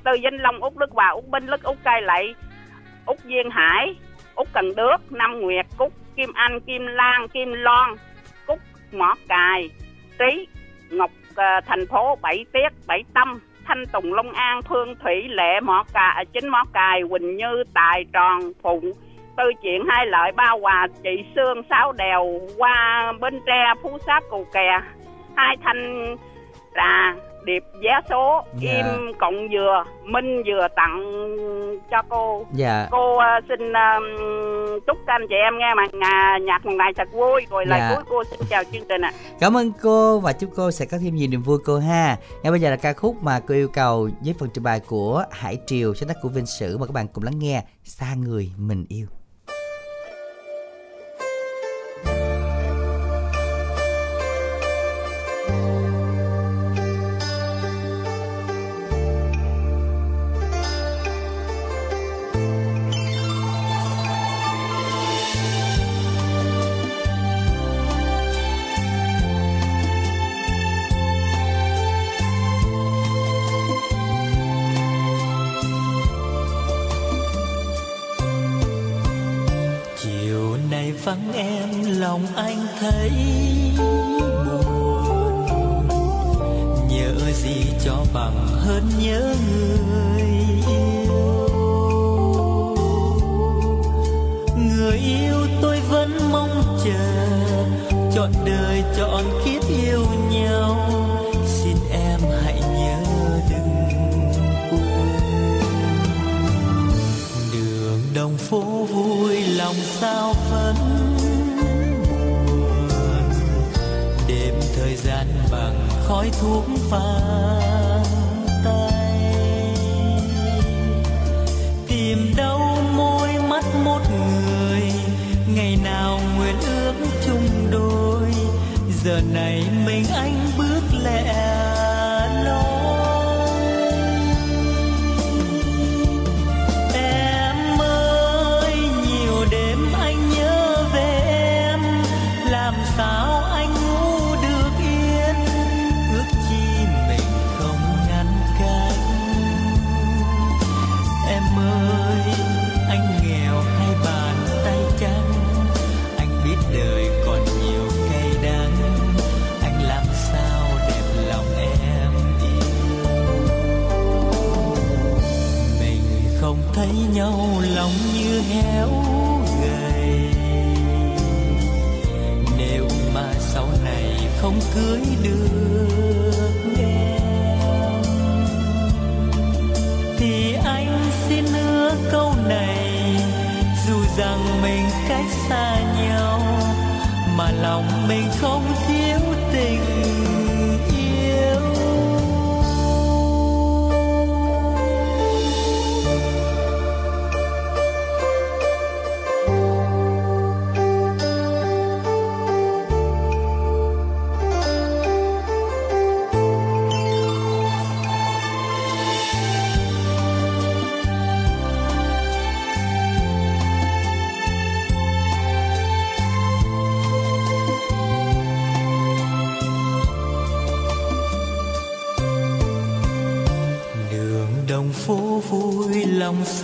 từ vinh long út đức hòa út binh lức út cai lậy út duyên hải út cần đước năm nguyệt cúc kim anh kim lan kim loan cúc mỏ cài trí ngọc thành phố bảy tiết bảy tâm thanh tùng, long an phương thủy, lệ, mỏ cà à, chính mỏ cài quỳnh như, tài tròn phụng tư chuyện, hai lợi, ba hòa, chị sương, sáu đèo, qua bến tre, phú sát cầu kè. Hai thanh trà điệp vé số Dạ. im cộng dừa minh dừa tặng cho cô. Dạ. Cô ờ, xin ờ, chúc các anh chị em nghe mà ngà, nhạc một ngày thật vui. Rồi lời Dạ. cuối cô xin chào chương trình ạ. Cảm ơn cô và chúc cô sẽ có thêm nhiều niềm vui cô ha. Ngay bây giờ là ca khúc mà cô yêu cầu với phần trình bày của hải triều sáng tác của vinh sử mời các bạn cùng lắng nghe xa người mình yêu vắng em lòng anh thấy.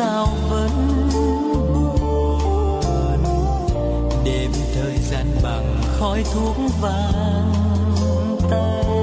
Sao vẫn buồn. Đêm thời gian bằng khói thuốc vàng tay.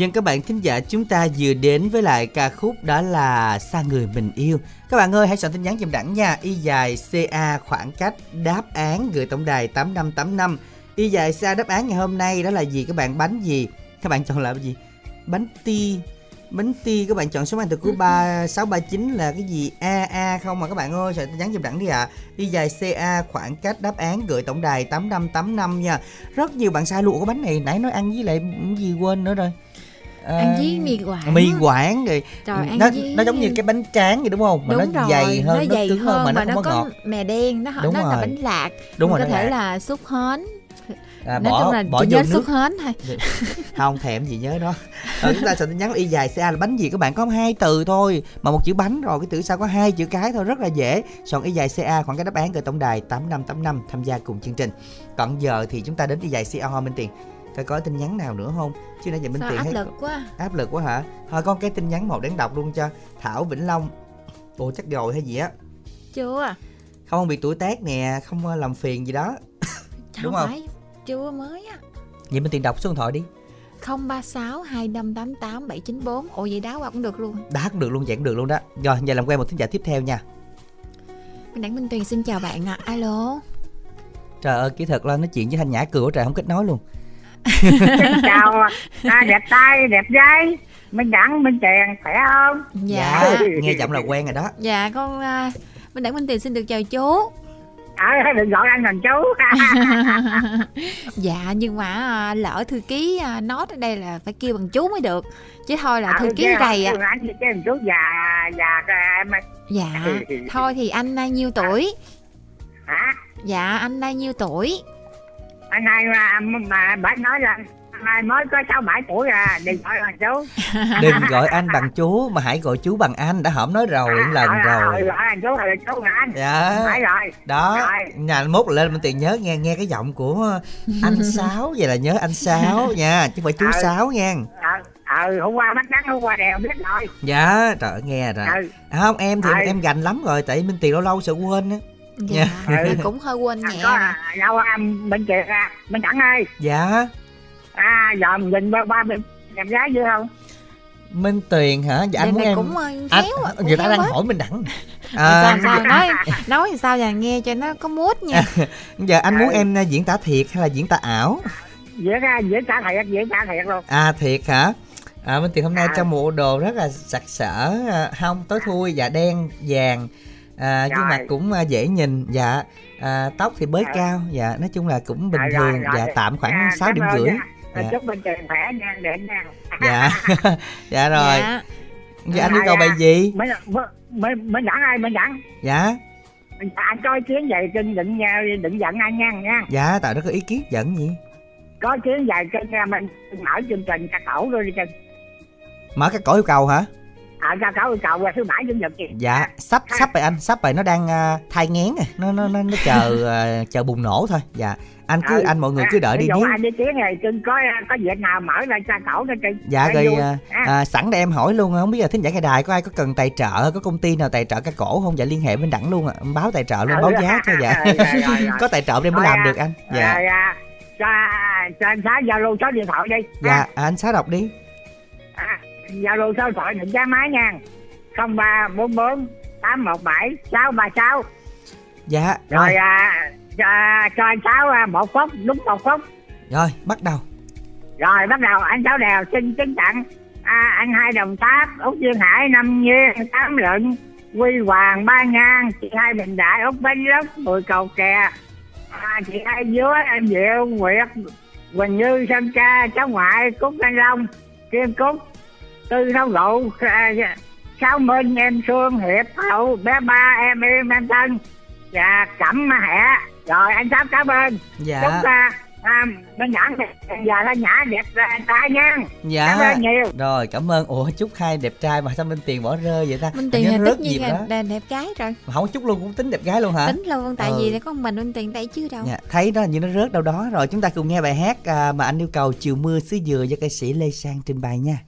Dân, các bạn thính giả, chúng ta vừa đến với lại ca khúc đó là Xa người mình yêu. Các bạn ơi, hãy soạn tin nhắn dùm đẳng nha. Y dài CA khoảng cách đáp án gửi tổng đài 8585. Y dài CA đáp án ngày hôm nay đó là gì các bạn bánh gì? Các bạn chọn là gì? Bánh ti bánh ti, các bạn chọn số mang từ cuối ba sáu ba chín là cái gì a a không mà các bạn ơi sợ tin nhắn dùm đẳng đi ạ à. y dài ca khoảng cách đáp án gửi tổng đài tám năm tám năm nha rất nhiều bạn sai lụa cái bánh này nãy nói ăn với lại gì quên nữa rồi À, ăn với mì quảng mì quảng rồi Trời, nó với- nó giống như cái bánh tráng vậy đúng không? Mà đúng nó rồi dày hơn nó, dày cứng hơn mà nó không có có ngọt. mè đen nó Đúng nó là rồi. bánh lạc. Đúng rồi, có nó thể lạc. là xúc hến. À, nói bỏ chung là bỏ chỉ nhớ nước. xúc hến thôi. Không thèm gì nhớ đó. Ờ, chúng ta sẽ nhắn y dài ca là bánh gì? Các bạn có hai từ thôi. Mà một chữ bánh rồi cái từ sau có hai chữ cái thôi rất là dễ. Soạn y dài ca khoảng cái đáp án gửi tổng đài tám năm tám năm tham gia cùng chương trình. Còn giờ thì chúng ta đến y dài ca hoa minh tiền coi có tin nhắn nào nữa không? Chứ nãy giờ minh sao tiền áp thấy lực quá? Áp lực quá hả? Thôi con cái tin nhắn một đáng đọc luôn cho thảo vĩnh long. Ồ chắc rồi hay gì á? Chưa. Không bị tuổi tác nè không ờ, làm phiền gì đó. Đúng không? phải? Chưa mới á. Vậy minh tiền đọc số điện thoại đi. 036 2588 794 Ồ vậy đá qua cũng được luôn. Đá cũng được luôn vậy cũng được luôn đó. Rồi giờ làm quen một thính giả tiếp theo nha. Mình Đảng Minh Tuyền xin chào bạn ạ. Alo. Trời ơi kỹ thuật lên nói chuyện với thanh nhã cười quá trời không kết nối luôn Xin chào à, đẹp trai đẹp gái minh đẳng minh tiền khỏe không? Dạ. Nghe giọng là quen rồi đó. Dạ con à, Minh Đảng Minh Tuyền xin được chào chú. À, đừng gọi anh thành chú. Dạ nhưng mà à, lỡ thư ký à, nói ở đây là phải kêu bằng chú mới được. Chứ thôi là À, thư ký đầy à. anh thì kêu chú. Già già em Dạ Thôi thì anh bao nhiêu tuổi? Hả? Dạ anh bao nhiêu tuổi anh này mà mà bà nói là anh này mới có sáu bảy tuổi à đừng gọi là chú. Đừng gọi anh bằng chú mà hãy gọi chú bằng anh. Đã hổm nói rồi một lần à, rồi. gọi là chú là chú anh. Dạ. Phải rồi đó Rồi. nhà mốt lên minh tiền nhớ nghe nghe cái giọng của anh sáu. Vậy là nhớ anh sáu nha chứ không phải chú Ừ. sáu nha. Ờ ừ, hôm qua bắt nắng hôm qua đèo biết rồi. Dạ trời ơi, nghe rồi. Ừ. à, không em thì Ừ. em gành lắm rồi tại minh tiền lâu lâu sợ quên á Dạ. Dạ. thì cũng hơi quên anh nhẹ có à, đâu anh bên kia à bên đẳng ơi. Dạ. À giờ mình nhìn ba ba đẹp gái dữ không? Minh tuyền hả? Dạ anh Vậy muốn em cũng ờ, anh, khéo à, cũng người ta đang hỏi mình đẳng. Sao à, sao nói nói thì sao giờ nghe cho nó có mút nha. Giờ anh muốn Ừ. em à, diễn tả thiệt hay là diễn tả ảo? Dễ ra dễ trả thiệt dễ trả thiệt luôn. À thiệt hả? À Minh Tiền hôm nay À. trong một bộ đồ rất là sặc sỡ, à, hông tối thui, dạ đen, vàng, à, gương Rồi. mặt cũng à, dễ nhìn, dạ à, tóc thì bới Rồi. cao, dạ nói chung là cũng bình Rồi, rồi, thường, rồi. dạ tạm khoảng À, 6 cảm điểm rưỡi. À, Dạ. chúc bên trường khỏe nha điện nha Dạ, dạ rồi. dạ Dạ anh yêu Rồi, cầu à. bài gì? mới mới mới đẳng ai mới đẳng Dạ, anh có ý kiến vậy kinh đừng nha đừng giận anh nha nha dạ tại nó có ý kiến giận gì có ý kiến dài kinh nha mình mở chương trình ca cổ rồi đi kinh mở cái cổ yêu cầu hả à ca cổ yêu cầu là thứ bảy chủ nhật gì dạ sắp sắp rồi anh sắp rồi nó đang uh, thai ngén rồi nó nó nó, nó chờ uh, chờ bùng nổ thôi. Dạ anh cứ Ừ, anh mọi người cứ đợi ví đi nếu anh đi kiến này kinh có có việc nào mở ra ca cổ cho kinh dạ Cho rồi à, À. à, sẵn đây em hỏi luôn không biết là thính giả cái đài có ai có cần tài trợ có công ty nào tài trợ cái cổ không? Dạ liên hệ bên đẳng luôn ạ. Em báo tài trợ luôn Ừ, báo giá cho dạ. Rồi, rồi, rồi, có tài trợ em mới làm à, được anh. Dạ. À, à, cho cho anh xá zalo số điện thoại đi. Dạ à, anh xá đọc đi. À, zalo số điện thoại định giá máy nha. Không ba bốn bốn tám một bảy sáu ba sáu. Dạ rồi rồi. à, cho, cho anh sáu à, một phút đúng một phút. Rồi bắt đầu. Rồi bắt đầu anh sáu đèo xin kính tặng. À, anh hai đồng tác út duyên hải năm nhiên tám lận quy hoàng ba ngang chị hai bình đại út bánh lốc mười cầu kè. À, chị hai dứa em diệu nguyệt quỳnh như sơn ca cháu ngoại cúc anh long kim cúc tư nấu rượu à, sáu minh em xuân hiệp hậu bé ba em em em tân. Và cẩm hẹ. Rồi anh sáu cảm ơn dạ. Chúc à, à, bên nhãn giờ là nhã đẹp trai nha. Dạ. Cảm ơn nhiều. Rồi cảm ơn. Ủa chúc hai đẹp trai mà sao minh tiền bỏ rơi vậy ta? Minh Tiền là tất rớt nhiên là, là đẹp gái rồi. Mà không chút luôn cũng tính đẹp gái luôn hả? Tính luôn tại Ừ. vì là có mình Minh Tiền đây chứ đâu. Dạ, thấy đó như nó rớt đâu đó. Rồi chúng ta cùng nghe bài hát à, mà anh yêu cầu chiều mưa xứ dừa do ca sĩ Lê Sang trình bày nha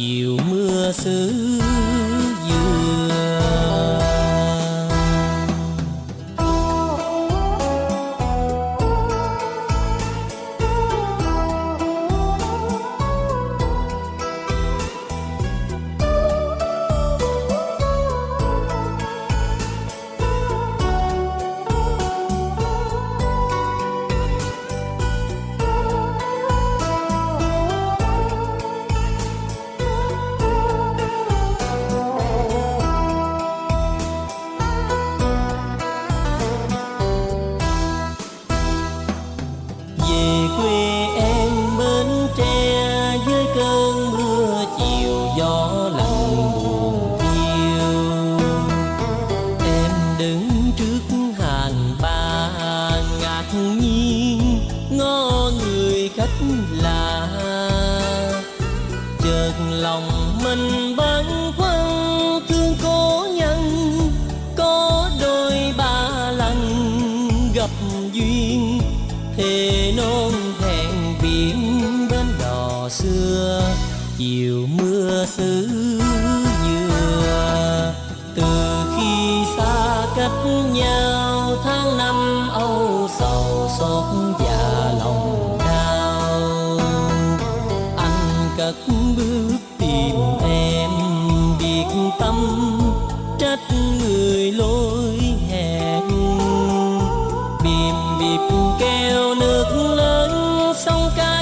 chiều mưa xứ bịp nước lớn sông cái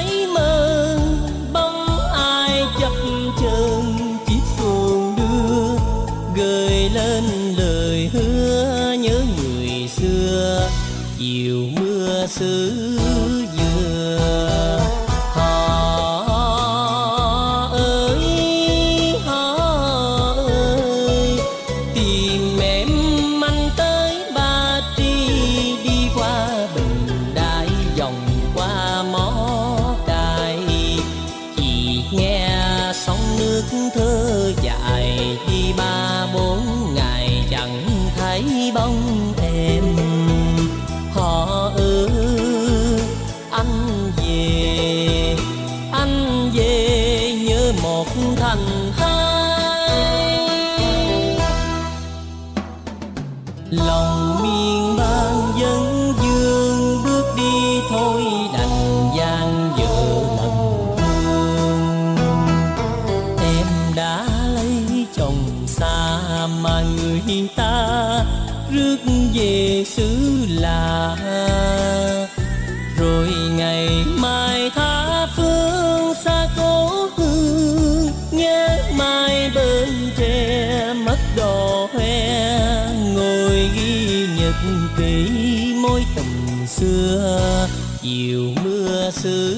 xưa chiều mưa xứ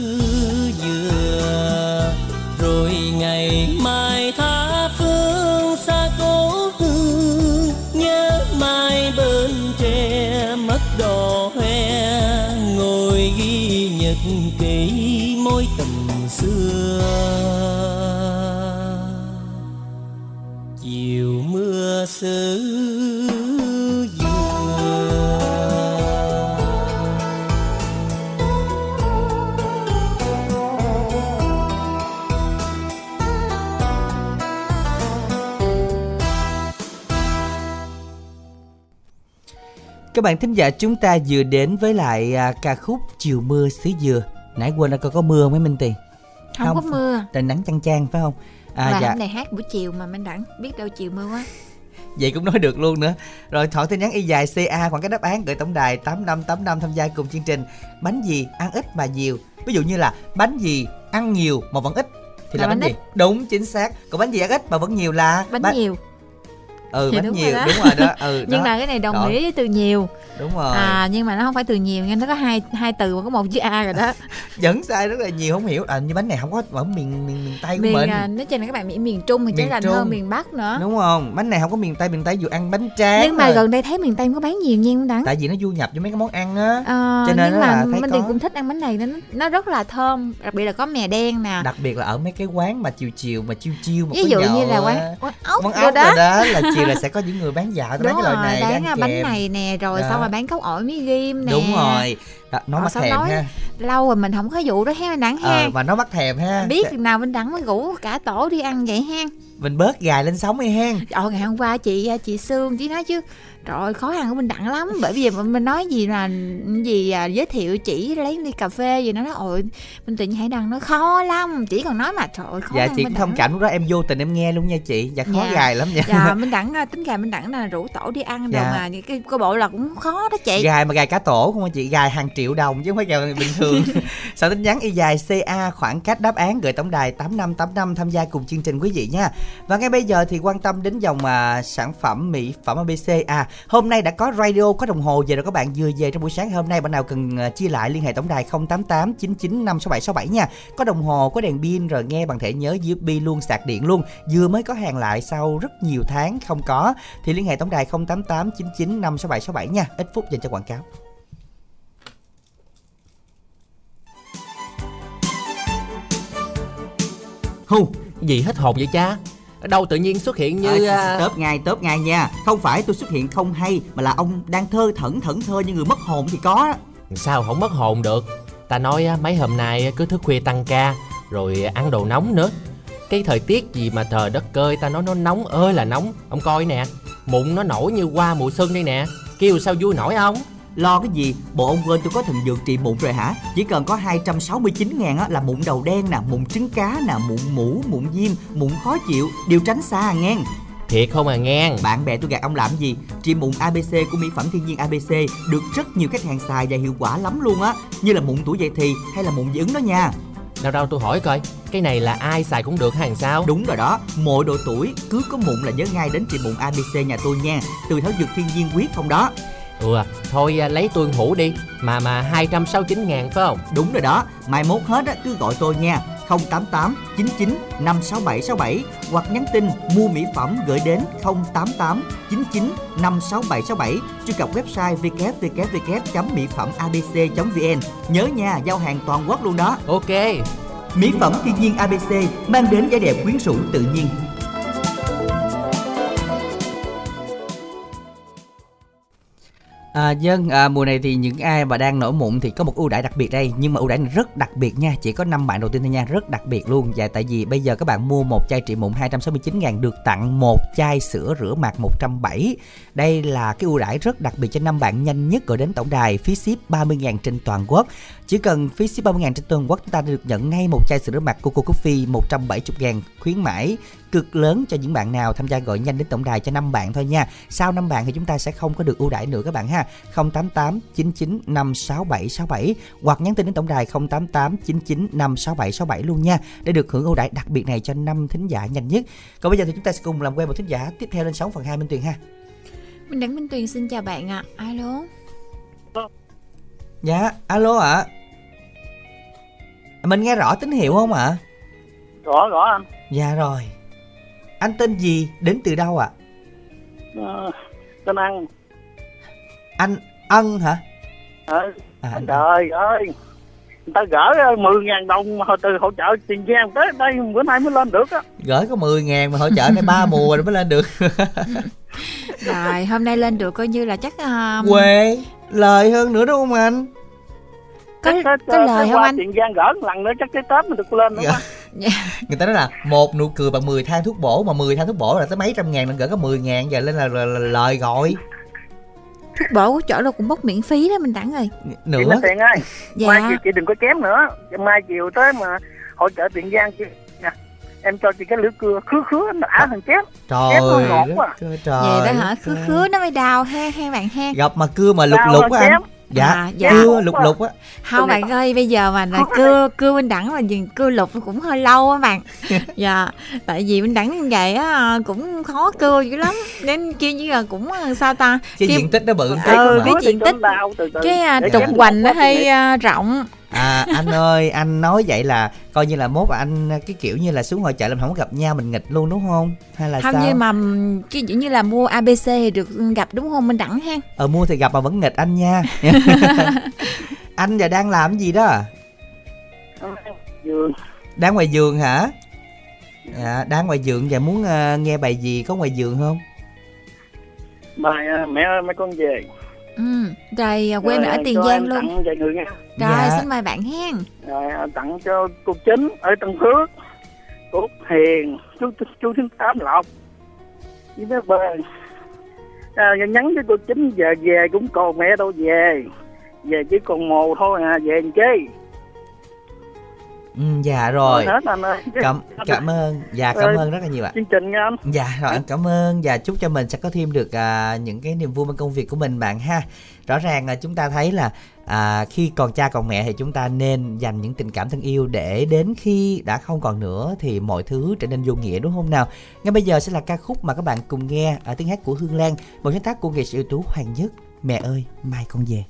Các bạn thính giả chúng ta vừa đến với lại à, ca khúc Chiều mưa xứ dừa. Nãy quên là có có mưa không mấy Minh Tiền? không, có mưa Trời nắng chang chang phải không? À, và dạ. hôm nay hát buổi chiều mà mình đẳng biết đâu chiều mưa quá Vậy cũng nói được luôn nữa. Rồi thoại tin nhắn y dài CA khoảng cái đáp án gửi tổng đài 8585 tham gia cùng chương trình. Bánh gì ăn ít mà nhiều. Ví dụ như là bánh gì ăn nhiều mà vẫn ít thì là, Là bánh, bánh gì? Đúng chính xác. Còn bánh gì ăn ít mà vẫn nhiều là bánh nhiều Ừ Thì bánh đúng rồi nhiều, đó. đúng rồi đó. Ừ nhưng đó. mà cái này đồng nghĩa với từ nhiều Đúng rồi. à nhưng mà nó không phải từ nhiều nha nó có hai hai từ mà có một chữ a rồi đó Vẫn sai rất là nhiều không hiểu. À như bánh này không có ở miền miền, miền Tây của miền mình. à, nói chung là các bạn miền, miền trung thì chắc là hơn miền bắc nữa Đúng không? Bánh này không có miền Tây, miền Tây dù ăn bánh tráng. nhưng mà rồi. gần đây thấy miền tây không có bán nhiều nha đắng tại vì nó du nhập với mấy cái món ăn á. Ờ, cho nên nhưng mà là thấy Minh có. Tiền cũng thích ăn bánh này nó nó rất là thơm đặc biệt là có mè đen nè Đặc biệt là ở mấy cái quán mà chiều chiều mà chiêu chiêu mà ví dụ như là quán quán ốc rồi ốc đó rồi đó là chiều là sẽ có những người bán dạo bán đúng cái rồi loại này để bán ăn bánh này nè rồi Đó. xong rồi bán cốc ổi miếng ghim nè. Đúng rồi. Đó, nó Ờ, sao thèm nói ha. lâu rồi mình không có vụ đó ha đắng ha ờ, và nó bắt thèm ha. Biết nào bên đắng mới rủ cả tổ đi ăn vậy ha mình bớt gài lên sống đi hen Trời ngày hôm qua chị chị Sương chị nói chứ Trời ơi khó ăn của mình đặng lắm. Bởi vì mình nói gì là gì à, giới thiệu chỉ lấy ly cà phê gì nó nói ôi mình tự nhiên hãy đăng nó khó lắm. Chỉ còn nói mà trời ơi khó dạ chị cũng thông cảm lúc đó em vô tình em nghe luôn nha chị. Dạ khó Dạ. gài lắm nha. Dạ mình đẳng à, tính gà mình đẳng là rủ tổ đi ăn Dạ. đâu mà cái cái bộ là cũng khó đó chị. Gài mà gài cả tổ không chị? Gài hàng triệu đồng chứ không phải gài bình thường. Soạn tin nhắn y dài ca khoảng cách đáp án gửi tổng đài tám năm tám năm tham gia cùng chương trình quý vị nha. Và ngay bây giờ thì quan tâm đến dòng à, sản phẩm mỹ phẩm abc à hôm nay đã có radio có đồng hồ về rồi các bạn vừa về trong buổi sáng hôm nay. Bạn nào cần ờ, chia lại liên hệ tổng đài 088 99 56767 nha. Có đồng hồ có đèn pin rồi nghe bằng thẻ nhớ USB luôn sạc điện luôn. Vừa mới có hàng lại sau rất nhiều tháng không có. Thì liên hệ tổng đài 088 99 56767 nha. Ít phút dành cho quảng cáo. Hu, gì hết hồn vậy cha? Ở đâu tự nhiên xuất hiện như... à, tớp ngay tớp ngay nha. Không phải tôi xuất hiện không hay mà là ông đang thơ thẩn thẩn thơ như người mất hồn thì có. Sao không mất hồn được? Ta nói mấy hôm nay cứ thức khuya tăng ca Rồi ăn đồ nóng nữa. Cái thời tiết gì mà trời đất cơi Ta nói nó nóng ơi là nóng. Ông coi nè Mụn nó nổi như qua mùa xuân đây nè. Kêu sao vui nổi không Lo cái gì? Bộ ông quên tôi có thần dược trị mụn rồi hả? Chỉ cần có 269 ngàn á, là mụn đầu đen nè, mụn trứng cá nè, mụn mũ, mụn viêm, mụn khó chịu, đều tránh xa à ngang. Thiệt không à ngang Bạn bè tôi gạt ông làm gì? Trị mụn ABC của mỹ phẩm thiên nhiên ABC được rất nhiều khách hàng xài và hiệu quả lắm luôn á, như là mụn tuổi dậy thì hay là mụn dị ứng đó nha. Đâu đâu tôi hỏi coi Cái này là ai xài cũng được hàng sao Đúng rồi đó, mọi độ tuổi cứ có mụn là nhớ ngay đến trị mụn ABC nhà tôi nha. Từ thảo dược thiên nhiên quyết không đó. Ừ à, thôi lấy tôi hũ đi. Mà mà 269 ngàn phải không? Đúng rồi đó, mai mốt hết á, cứ gọi tôi nha. 088 99 567 67 hoặc nhắn tin mua mỹ phẩm gửi đến 088 99 567 67 truy cập website www.mỹ phẩm abc.vn nhớ nha giao hàng toàn quốc luôn đó. Ok. Mỹ phẩm thiên nhiên ABC mang đến vẻ đẹp quyến rũ tự nhiên À, dân à, mùa này thì những ai mà đang nổi mụn thì có một ưu đãi đặc biệt đây. Nhưng mà ưu đãi này rất đặc biệt nha chỉ có 5 bạn đầu tiên thôi nha rất đặc biệt luôn. Và tại vì bây giờ các bạn mua một chai trị mụn 269 ngàn được tặng một chai sữa rửa mặt 170 đây là cái ưu đãi rất đặc biệt cho năm bạn nhanh nhất gọi đến tổng đài phí ship 30 ngàn trên toàn quốc. Chỉ cần phí ship 30 ngàn trên toàn quốc chúng ta được nhận ngay một chai sữa rửa mặt Coco Coffee 170 ngàn khuyến mãi cực lớn cho những bạn nào tham gia gọi nhanh đến tổng đài cho năm bạn thôi nha. Sau năm bạn thì chúng ta sẽ không có được ưu đãi nữa các bạn ha. 088 99 567 67 hoặc nhắn tin đến tổng đài 088 99 567 67 luôn nha để được hưởng ưu đãi đặc biệt này cho năm thính giả nhanh nhất. Còn bây giờ thì chúng ta sẽ cùng làm quen một thính giả tiếp theo lên sóng phần 2 Minh Tuyền ha. Minh Đẳng Minh Tuyền xin chào bạn ạ. À. Alo. Dạ, alo ạ. À. Mình nghe rõ tín hiệu không ạ? À? Rõ rõ anh. Dạ rồi. Anh tên gì? Đến từ đâu ạ? À? À, tên Ân. Anh Ân hả? Ừ. À, anh trời ơi. Người ta gỡ 10 ngàn đồng mà từ hỗ trợ tiền giang tới đây bữa nay mới lên được á. Gửi có 10 ngàn mà hỗ trợ này ba mùa rồi mới lên được. rồi hôm nay lên được coi như là chắc um... quê lời hơn nữa đúng không anh có, có, có lời không anh? tiền giang gỡ lần nữa chắc cái tết mình được lên nữa dạ. yeah. người ta nói là một nụ cười bằng 10 thang thuốc bổ mà 10 thang thuốc bổ là tới mấy trăm ngàn lần gỡ có 10 ngàn giờ lên là, là, là, là lời gọi. Thuốc bổ của chỗ đâu cũng bốc miễn phí đó mình đẳng rồi nữa. Chị tiền ơi dạ. mai chị, chị đừng có chém nữa. Mai chiều tới mà hỗ trợ tiền giang chị em cho chị cái lưỡi cưa khứa khứa nó ả thằng chém. Trời chém nó ngọt quá. trời vậy đó hả? khứa khứa nó mới đau ha ha bạn ha. Gặp mà cưa mà lục lục á anh dạ à, dạ. cưa lục lục á. Không bạn ơi bây giờ mà là cưa cưa bên đẳng là dừng cưa lục cũng hơi lâu á bạn. Dạ tại vì bên đẳng như vậy á cũng khó cưa dữ lắm. Nên kia như là cũng sao ta? Cái diện tích nó bự ừ, cái diện tích cái trục hoành nó hơi rộng à anh ơi anh nói vậy là coi như là mốt anh cái kiểu như là xuống hội chợ làm không có gặp nhau mình nghịch luôn đúng không? Hay là không sao? như mà cái kiểu như là mua abc thì được gặp đúng không? Minh đẳng ha. Ờ mua thì gặp mà vẫn nghịch anh nha. Anh giờ đang làm gì đó? Giường. Đang ngoài giường hả? Dạ đang ngoài giường và muốn uh, nghe bài gì có ngoài giường không? Bài uh, mẹ ơi mấy con về Ừ, rồi à, quê ở Tiền Giang luôn. Tặng vài người nha. Rồi dạ. xin mời bạn hen. Rồi à, tặng cho cô chính ở Tân Phước, cô Hiền, chú chú Thiên Tám Lộc. Với mấy bên. À, nhắn với cô chính giờ về cũng còn mẹ đâu về. Về chỉ còn mồ thôi à, về làm chi. Ừ, dạ rồi. Hết anh ơi. cảm cảm ơn. Dạ cảm ơn rất là nhiều ạ. chương trình nha anh. Dạ rồi anh cảm ơn. Và chúc cho mình sẽ có thêm được uh, những cái niềm vui trong công việc của mình bạn ha. Rõ ràng là chúng ta thấy là à, khi còn cha còn mẹ thì chúng ta nên dành những tình cảm thân yêu để đến khi đã không còn nữa thì mọi thứ trở nên vô nghĩa đúng không nào? Ngay bây giờ sẽ là ca khúc mà các bạn cùng nghe ở tiếng hát của hương lan một sáng tác của nghệ sĩ ưu tú hoàng nhất. Mẹ ơi mai con về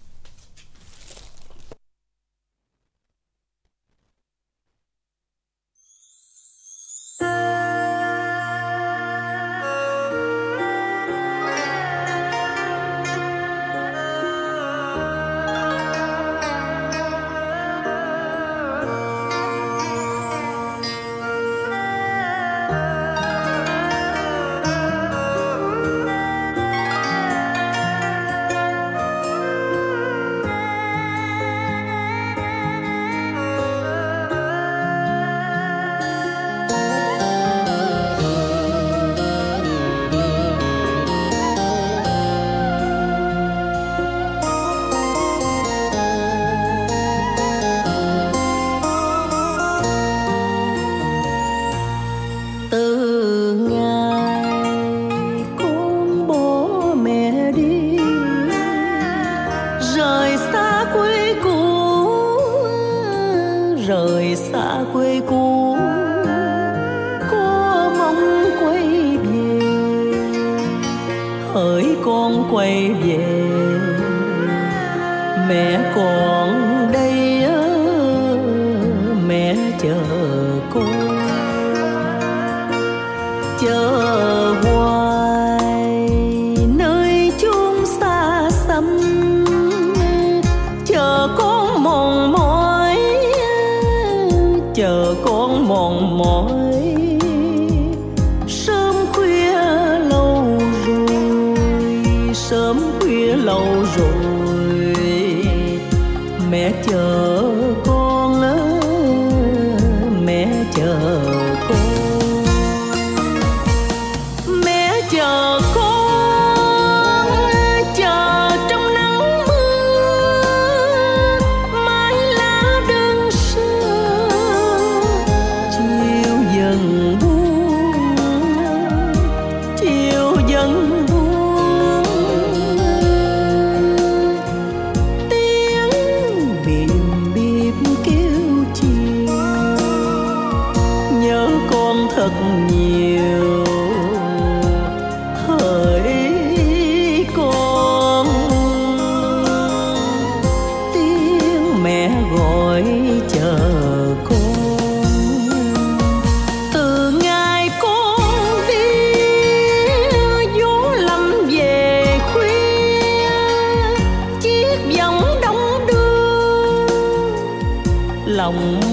lòng.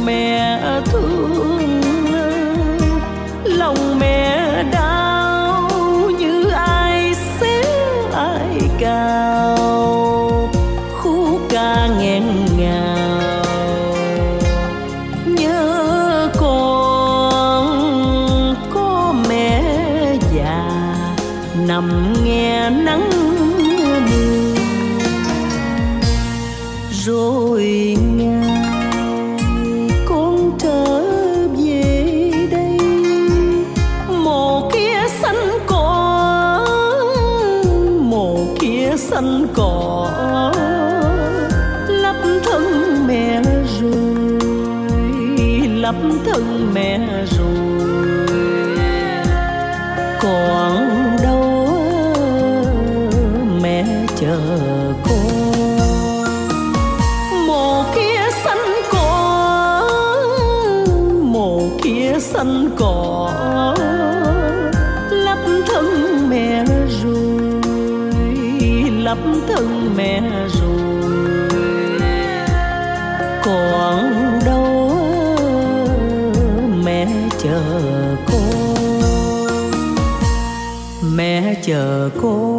过。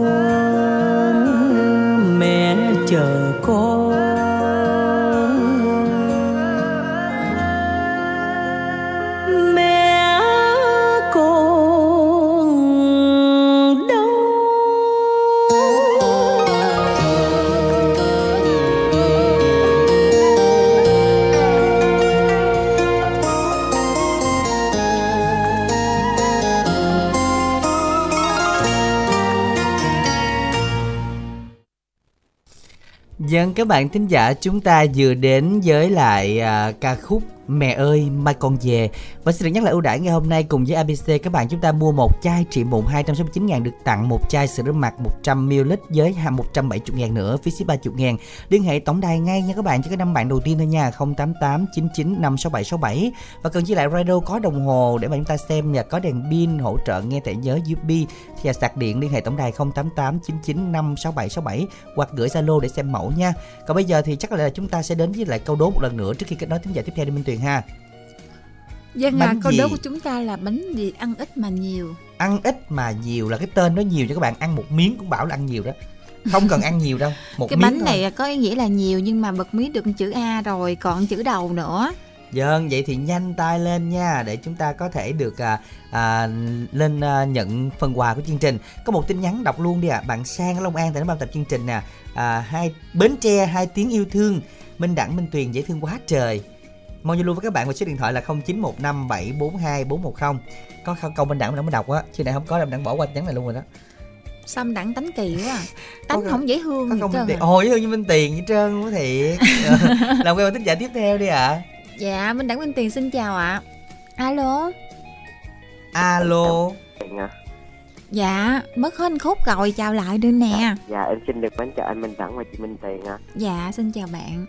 Các bạn thính giả chúng ta vừa đến với lại à, ca khúc Mẹ ơi mai con về. Và xin được nhắc lại ưu đãi ngày hôm nay cùng với ABC Các bạn chúng ta mua một chai trị mụn 269 ngàn Được tặng, một chai sữa rửa mặt 100ml với 170 ngàn nữa, Phí ship 30 ngàn. Liên hệ tổng đài ngay nha các bạn, Chỉ có năm bạn đầu tiên thôi nha 088 99 56767 Và cần chỉ lại radio có đồng hồ Để mà chúng ta xem và có đèn pin hỗ trợ nghe thẻ nhớ USB Thì sạc điện, liên hệ tổng đài 088 99 56767 Hoặc gửi Zalo để xem mẫu nha. Còn bây giờ thì chắc là chúng ta sẽ đến với lại câu đố một lần nữa Trước khi kết nối thính giả tiếp theo đi Minh Tuyền ha. Dân à, Bánh câu gì? đố của chúng ta là bánh gì ăn ít mà nhiều ăn ít mà nhiều là cái tên nó nhiều cho các bạn ăn một miếng cũng bảo là ăn nhiều đó không cần ăn nhiều đâu một Cái miếng bánh thôi. này có ý nghĩa là nhiều nhưng mà bật mí được chữ A rồi còn chữ đầu nữa Vâng, vậy thì nhanh tay lên nha để chúng ta có thể được à, à, lên à, nhận phần quà của chương trình. Có một tin nhắn đọc luôn đi ạ. À. Bạn Sang ở Long An tại nó ban tập chương trình nè. À, hai Bến Tre hai tiếng yêu thương. Minh Đẳng Minh Tuyền dễ thương quá trời. Mong giao lưu với các bạn qua số điện thoại là 0915742410. Có câu- câu Minh Đẳng mình mới đọc á, chứ này không có là Minh Đẳng bỏ qua nhắn này luôn rồi đó. Xong đẳng tánh kỳ quá à. Tánh Có- không dễ thương Có gì câu trơn à. Ồ, dễ thương như Minh Tiền hết trơn luôn á thiệt. Làm quen với tính giả tiếp theo đi ạ. Dạ Minh Đẳng Minh Tiền xin chào ạ Alo Alo. Dạ mất hết anh khúc rồi chào lại đi nè Dạ em xin được mến chào anh Minh Đẳng và chị Minh Tiền ạ. Dạ xin chào bạn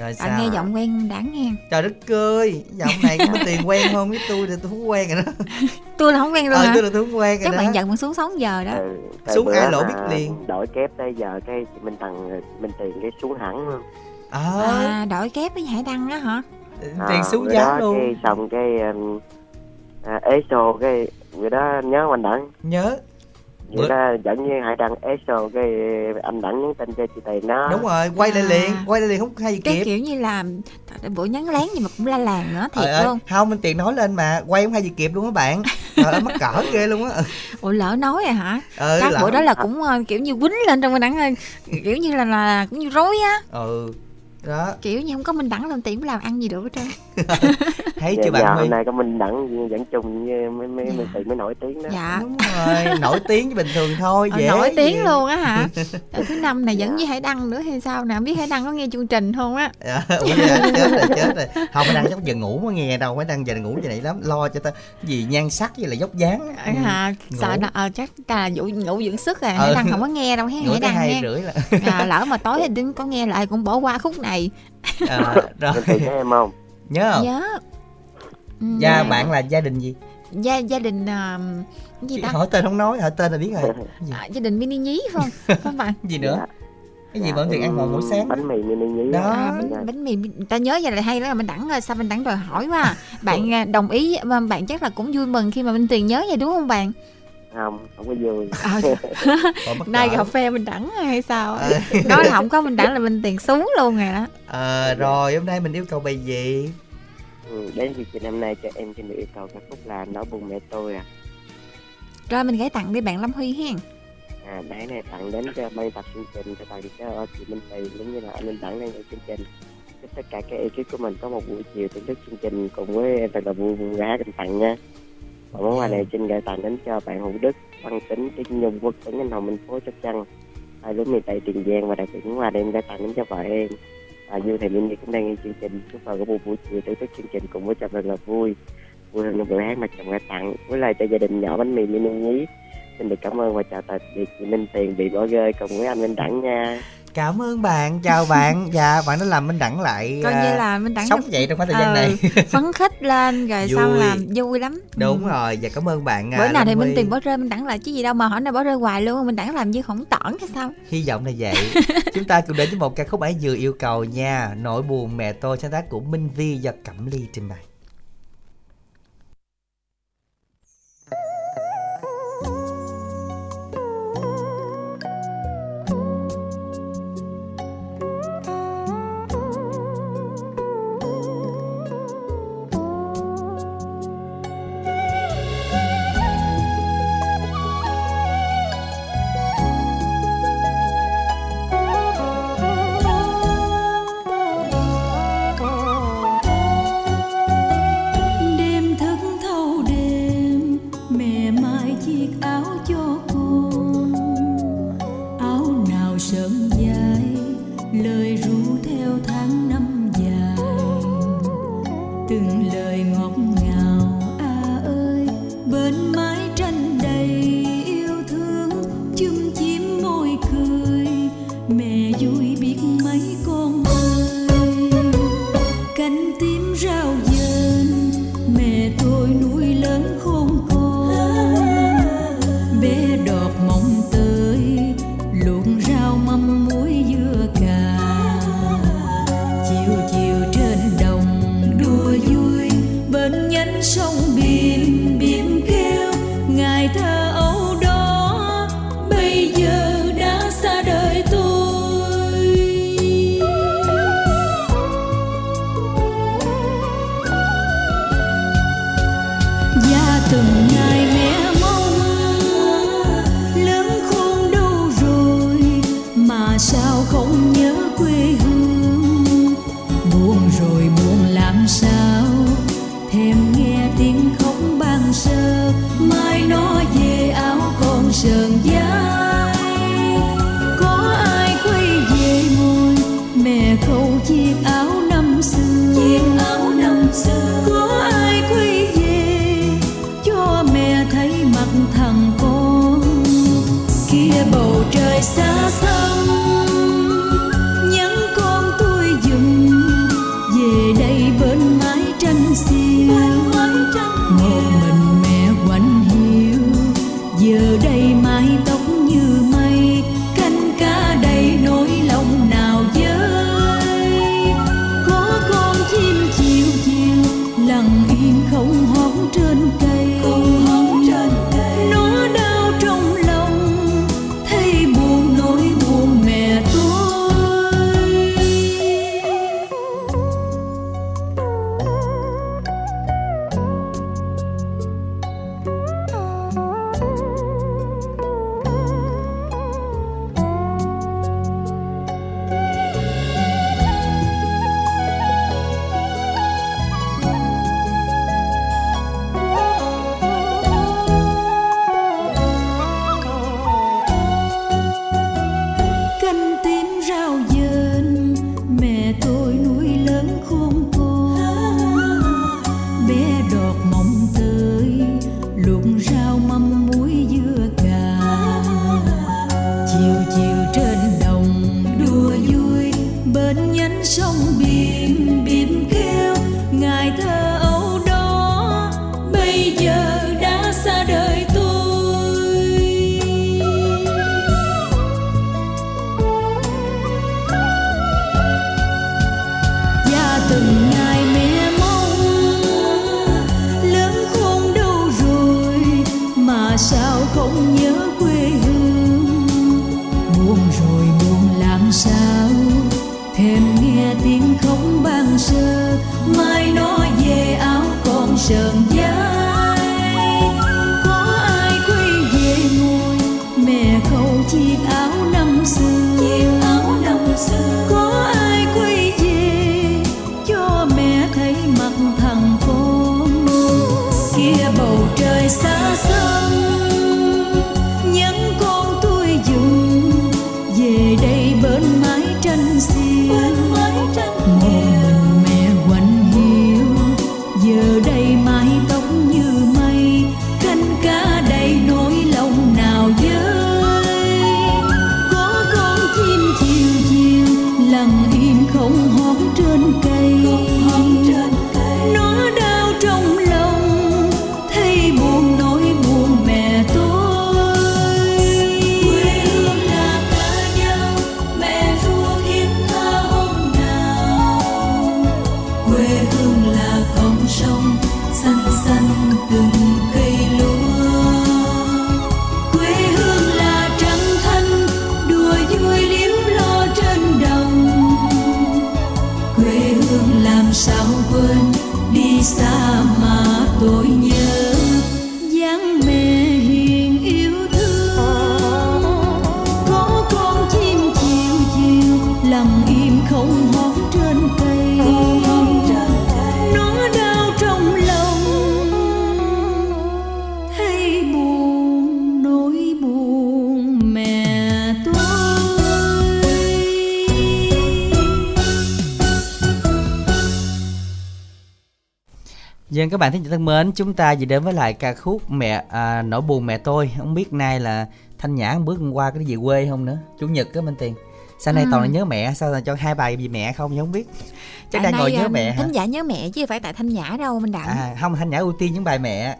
Rồi Bạn nghe giọng quen Đẳng nghe Trời đất ơi, giọng này có Tiền quen không? Với tôi thì tôi không quen rồi đó. Tôi là không quen luôn Ờ, hả tôi là tôi không quen rồi Chắc đó. bạn giận mình xuống sống giờ đó Ừ, Xuống ai lỗ biết liền. Đổi kép tới giờ cái chị Minh Tằng Minh Tiền cái xuống hẳn luôn. À đổi kép với Hải Đăng đó hả Tiền xuống bữa giá luôn. Cái xong cái um, à, ESO cái người đó nhớ anh Đẳng. Nhớ. Người Bữa- đó dẫn với Hải Đăng ESO cái anh Đẳng nhắn tin cho chị Tiền đó. Đúng rồi, quay lại liền, quay lại liền không hay gì Cái kịp. kiểu như là Bữa nhắn lén nhưng mà cũng la làng nữa Thiệt Trời ơi, luôn Không, Minh Tiền nói lên mà, quay không hay gì kịp luôn á bạn. Trời ơi, mắc cỡ ghê luôn á. Ủa lỡ nói à hả Ừ, Các lỡ. bữa đó là cũng ờ, kiểu như quýnh lên trong Minh Đẳng ơi Kiểu như là, là cũng như rối á Ừ. Đó, Kiểu như không có Minh Đẳng làm tiền làm ăn gì được hết trơn thấy Dạ, chưa bạn dạ, Huy? hôm nay có Minh Đẳng dẫn chung với mấy mấy Minh Tiền mới nổi tiếng đó. Dạ. Đúng rồi, nổi tiếng với bình thường thôi, Ờ, dễ nổi tiếng gì. luôn á hả? Ờ, thứ năm này dẫn với Hải Đăng nữa hay sao nè? Không biết Hải Đăng có nghe chương trình không á? Dạ, Ủa dạ, chết rồi chết rồi. Không phải đang chắc giờ ngủ mới nghe đâu. Phải đang giờ ngủ vậy này lắm. Lo cho ta gì nhan sắc với là dốc dáng Ừ. à, sợ Ngủ. là ờ, chắc là vụ ngủ dưỡng sức à. Ừ. Hải Đăng không có nghe đâu thấy Ngủ Hải Đăng hai nghe. rưỡi là à, lỡ mà tối thì đừng có nghe lại cũng bỏ qua khúc này. À, rồi. Tiền nhớ em không? nhớ không? Nhớ Ừ, gia bạn là gia đình gì? Gia gia đình cái gì Chị ta? hỏi tên không nói hỏi tên là biết rồi. Gì, à, gia đình mini nhí phải không? Không bạn? Gì nữa? Cái gì Dạ, bọn tiền ăn vào mỗi sáng? Bánh mì mini nhí. Đó. à, bánh, bánh mì ta nhớ vậy là hay đó là mình đẳng rồi sao mình đẳng đòi hỏi quá à. bạn à, đồng ý mà bạn chắc là cũng vui mừng khi mà Minh Tiền nhớ vậy đúng không bạn? Không, không có vui. à, nay cà phê mình đẳng hay sao Ờ. nói là không có mình đẳng là Minh Tiền xuống luôn rồi đó. Ờ, rồi hôm nay mình yêu cầu bài gì Ừ, đến chương trình năm nay cho em xin được yêu cầu ca khúc là Nỗi buồn mẹ tôi à. rồi mình gửi tặng đi bạn Lâm Huy hen À, bản này tặng đến cho ban tập chương trình, cho tặng cho chị Minh Tuyền cũng như là anh Minh Đẳng đang ở chương trình. Chúc tất cả các ekip của mình có một buổi chiều thưởng thức chương trình cùng với em thật là vui vui vẻ cùng tặng nha. Và món quà này xin gửi tặng đến cho bạn Hữu Đức, Văn Tính, Tiến Nhung, Quốc Tuấn, Anh Hồng, Minh Phố, Sóc Trăng, hai lúa miền Tây, Tiền Giang và đặc biệt món quà này em gửi tặng đến cho vợ em. À, như thầy Minh cũng đang nghe chương trình, chúc vợ có một buổi chiều tới thức chương trình cùng với chồng thật là vui. Vui hơn bữa hát mà chồng đã tặng. Với lại cho gia đình nhỏ bánh mì mini nhí. Xin được cảm ơn và chào tạm biệt chị Minh Tiền bị bỏ rơi cùng với anh Minh Đẳng nha cảm ơn bạn. Chào bạn. Dạ bạn đã làm minh đẳng lại coi à, như là Minh Đẳng sống vậy trong khoảng thời gian Ờ, này. phấn khích lên rồi xong Vui. là vui. lắm. Đúng Ừ. rồi. Và cảm ơn bạn à, bữa nào thì Minh. Tiền bỏ rơi Minh Đẳng lại chứ gì đâu mà hỏi này bỏ rơi hoài luôn Minh Đẳng làm như khổng tởn hay sao? Hy vọng là vậy. Chúng ta cùng đến với một ca khúc ấy vừa yêu cầu nha. Nỗi buồn mẹ tôi sáng tác của minh vi do cẩm ly trình bày Dân các bạn thính giả thân mến, chúng ta vừa đến với lại ca khúc mẹ à, nỗi buồn mẹ tôi. Không biết nay là Thanh Nhã bước qua cái gì quê không nữa. Chủ nhật á Minh Tiền. Sao nay ừ. toàn là nhớ mẹ, sao là cho hai bài gì mẹ không không biết. Chắc đang ngồi nhớ um, mẹ hả? Thính giả nhớ mẹ chứ phải tại Thanh Nhã đâu Minh Đặng. À không, Thanh Nhã ưu tiên những bài mẹ.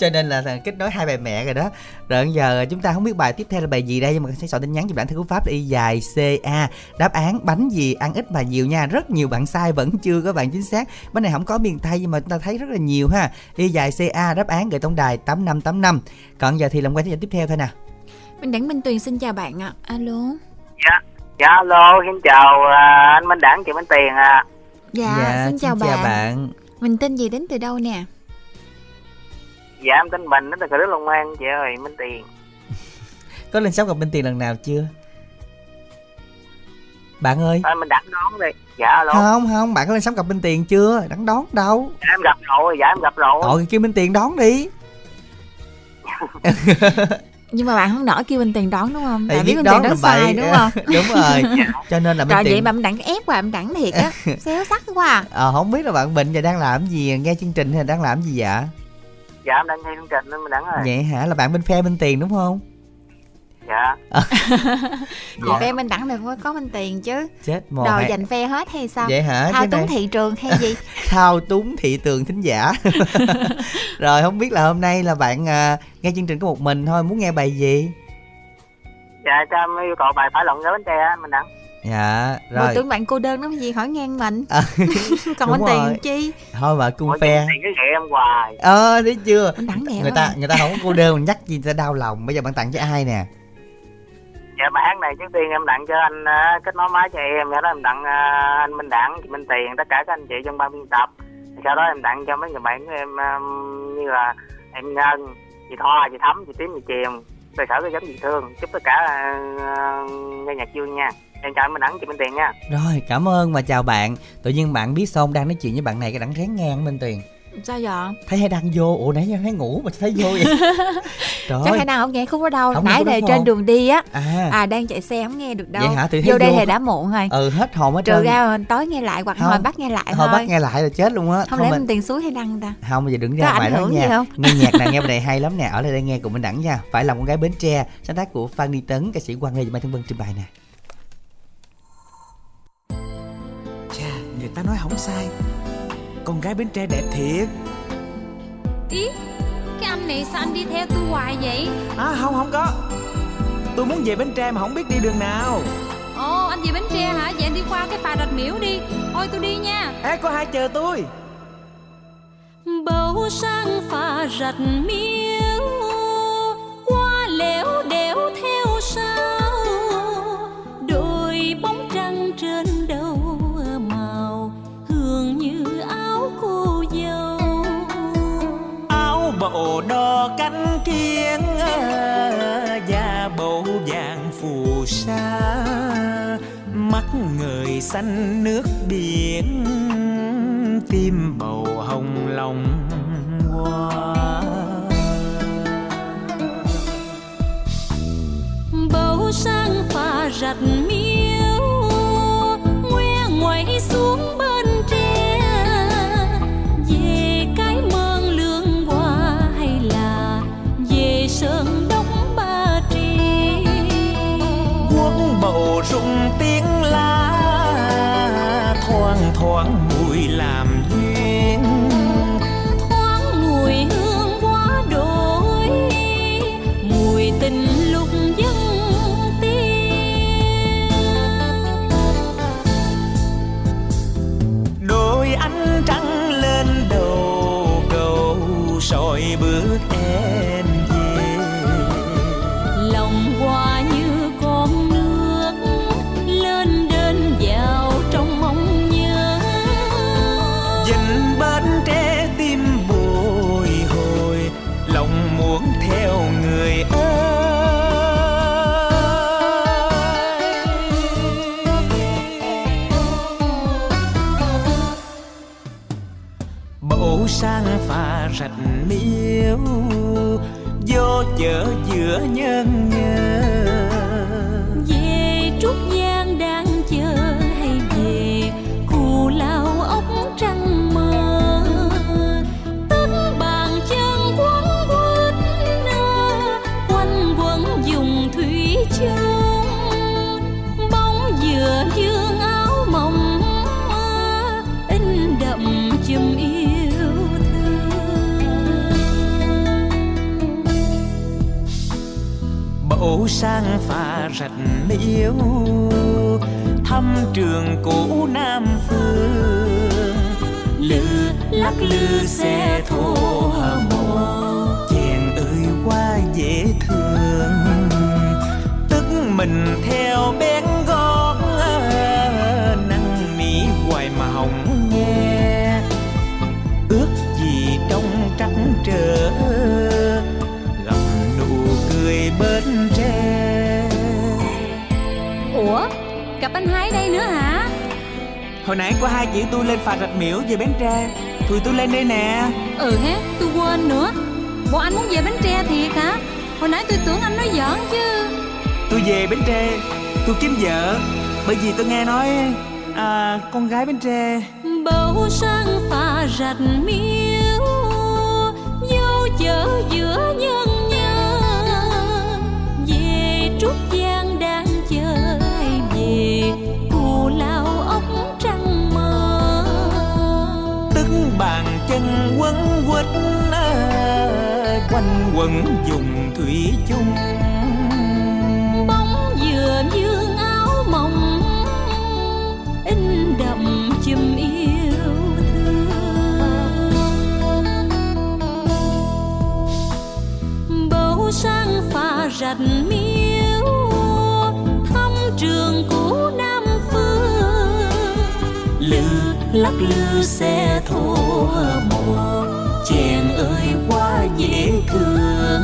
Cho nên là kết nối hai bài mẹ rồi đó. Rồi giờ chúng ta không biết bài tiếp theo là bài gì đây nhưng mà sẽ soạn tin nhắn cho bạn thư cú pháp y dài ca đáp án bánh gì ăn ít mà nhiều nha. Rất nhiều bạn sai vẫn chưa có bạn chính xác. Bánh này không có miền tây nhưng mà chúng ta thấy rất là nhiều ha. Y dài ca đáp án gửi tổng đài tám năm tám năm. Còn giờ thì làm quen tiếp theo thôi nè. Minh đẳng minh tuyền xin chào bạn ạ. À. alo. Dạ dạ alo xin chào uh, anh minh đẳng chị minh tiền ạ. À. dạ, dạ xin chào, xin bạn. chào bạn. Mình tên gì đến từ đâu nè dạ em tên bình nó từ đức long an chị ơi minh tiền. Có lên sóng gặp minh tiền lần nào chưa? Bạn ơi. À, mình đặt đón đi. Dạ luôn không không bạn có lên sóng gặp minh tiền chưa? Đắn đón đâu. Dạ, em gặp rồi dạ em gặp rồi. Thôi kêu minh tiền đón đi. Nhưng mà bạn không nổi kêu minh tiền đón đúng không? Tại biết minh tiền đón sai đúng không? Đúng rồi. Cho nên là minh tiền vậy mà em đặng ép qua em đặng thiệt á. Xéo sắc quá à. ờ không biết là bạn bình giờ đang làm gì nghe chương trình hay là đang làm gì vậy dạ em đang nghe chương trình nên mình đẳng rồi vậy hả? Là bạn bên phe bên tiền đúng không? Dạ. Vậy phe bên đẳng đừng có có bên tiền chứ. Chết một đòi dành phe hết hay sao? Vậy hả? Thao túng thị trường hay gì? Thao túng thị trường thính giả. Rồi không biết là hôm nay là bạn uh, nghe chương trình có một mình thôi muốn nghe bài gì? Dạ cho em yêu cầu bài phải lộn gái bánh tre mình đẳng dạ rồi. Mà tưởng bạn cô đơn lắm gì hỏi ngang mình. À, còn anh tiền chi? Thôi mà cung phe. tiền cái em hoài. Ờ thấy chưa? Người ta người ta không có cô đơn mình nhắc gì ta đau lòng. Bây giờ bạn tặng cho ai nè? Dạ bài hát này trước tiên em tặng cho anh uh, kết nối máy cho em. Sau đó em tặng uh, anh minh đẳng chị minh tiền tất cả các anh chị trong ban biên tập. Sau đó em tặng cho mấy người bạn của em um, như là em ngân chị thoa chị thắm chị tím chị chiềm cơ sở cái giống chị thương. Chúc tất cả uh, nghe nhạc vui nha em chào anh Minh Đẳng chị Minh Tiền nha. Rồi cảm ơn và chào bạn. Tự nhiên bạn biết xong đang nói chuyện với bạn này cái đẳng rén ngang Minh Tiền sao vậy? Thấy hay đang vô ủa nãy giờ thấy ngủ mà thấy vô vậy? Trời chắc hay đang không nghe khúc đó đâu. Không nãy đề trên đường đi á à. à đang chạy xe không nghe được đâu. Vậy hả? Thì vô đây thì đã muộn rồi. Ừ hết hồn hết trừ ra tối nghe lại hoặc hồi bắt nghe lại hồi bắt nghe lại là chết luôn á. Không, không lẽ mình tiền suối hay đăng ta? Không bây giờ đừng ra ngoài đó nha. không? nghe nhạc này nghe bài này hay lắm nè. Ở đây đây nghe cùng mình đẳng nha. Phải làm con gái bến tre. Sáng tác của phan đi tấn ca sĩ quang lê và mai thương vân trình bày nè người ta nói không sai. Con gái bến tre đẹp thiệt. Ý Cái anh này sao anh đi theo tôi hoài vậy? À không không có. Tôi muốn về Bến Tre mà không biết đi đường nào. Ồ anh về Bến Tre hả? Vậy anh đi qua cái phà rạch miễu đi. Thôi tôi đi nha. Ê có hai chờ tôi. Bầu sang phà rạch miễu Qua lẻo đẻo theo bộ đo cánh kiên da ờ, bầu vàng phù sa. Mắt người xanh nước biển, tim bầu hồng lòng hoa. Bầu sang pha rạch chở giữa nhân nhân sang pha rạch miếu thăm trường cũ nam phương. Lư lắc lư xe thô mồ chèn ơi qua dễ thương. Tức mình theo anh Hái đây nữa hả? Hồi nãy có hai chị tôi lên phà rạch miễu về bến tre. Tụi tôi lên đây nè. Ừ ha tôi quên nữa. Bộ anh muốn về Bến Tre thiệt hả? Hồi nãy tôi tưởng anh nói giỡn chứ. Tôi về bến tre tôi kiếm vợ. Bởi vì tôi nghe nói à, con gái bến tre. Bầu sang phà rạch miếu Dâu chở giữa bàn chân quấn quýt à, quanh quẩn dùng thủy chung. Bóng dừa dương áo mộng In đậm chùm yêu thương. Bầu sang phà rạch miếu Thăm trường lắc lư xe thô mùa. Chèn ơi, quá dễ thương.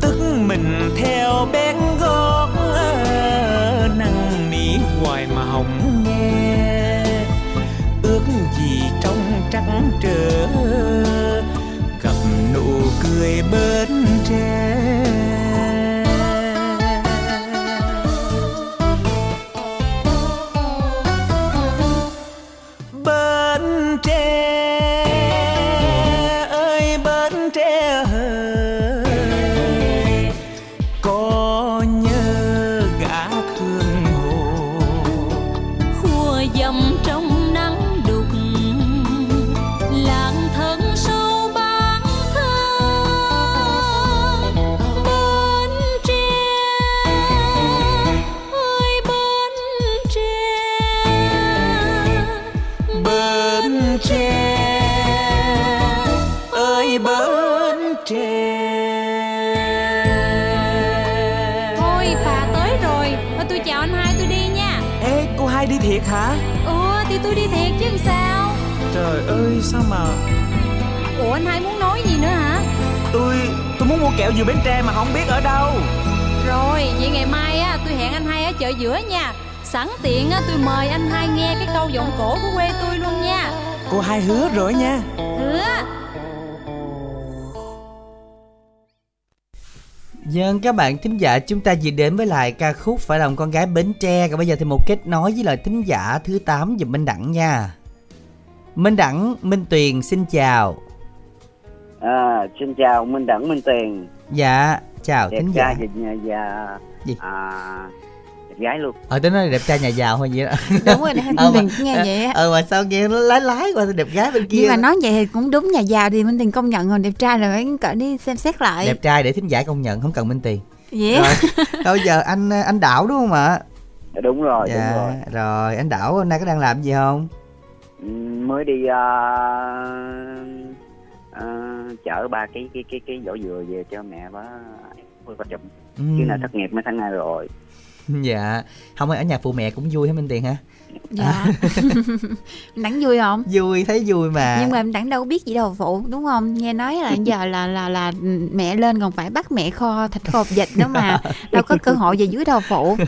Tức mình theo bén gót, năn nỉ hoài mà hồng nghe. Ước gì trong trắng trở gặp nụ cười bên khua dầm kẹo dừa bến tre mà không biết ở đâu Rồi, vậy ngày mai á tôi hẹn anh hai ở chợ giữa nha. Sẵn tiện á tôi mời anh hai nghe cái câu giọng cổ của quê tôi luôn nha. cô hai hứa rồi nha Hứa. Dân các bạn thính giả chúng ta vừa đến với lại ca khúc Phải lòng con gái Bến Tre Còn bây giờ thì một kết nối với lại thính giả thứ 8 dùm Minh Đẳng nha Minh Đẳng, Minh Tuyền xin chào À, xin chào Minh Đẳng Minh Tiền Dạ, chào đẹp thính giả trai và, và Gì? à, đẹp gái luôn Ờ tôi nói đẹp trai nhà giàu thôi vậy đó Đúng rồi, anh Ờ, mà- nghe vậy á. Ờ mà sao nghe nó lái lái qua đẹp gái bên kia Nhưng mà nói vậy thì cũng đúng nhà giàu thì Minh Tiền công nhận rồi đẹp trai là phải cỡ đi xem xét lại. Đẹp trai để thính giả công nhận không cần Minh Tiền Vậy Rồi, Bây giờ anh anh Đảo đúng không ạ? đúng rồi Dạ, đúng rồi rồi anh Đảo hôm nay có đang làm gì không? Ừ, mới đi à, à, chở ba cái cái cái cái vỏ dừa về cho mẹ và với bà chồng Ừ. chứ là thất nghiệp mấy tháng nay rồi Dạ Không ở nhà phụ mẹ cũng vui hả Minh Tiền hả? Dạ. Đẳng vui không? Vui thấy vui mà Nhưng mà em Đẳng đâu biết gì đâu phụ đúng không? Nghe nói là giờ là là là mẹ lên còn phải bắt mẹ kho thịt kho hộp vịt nữa mà đâu có cơ hội về dưới đâu phụ.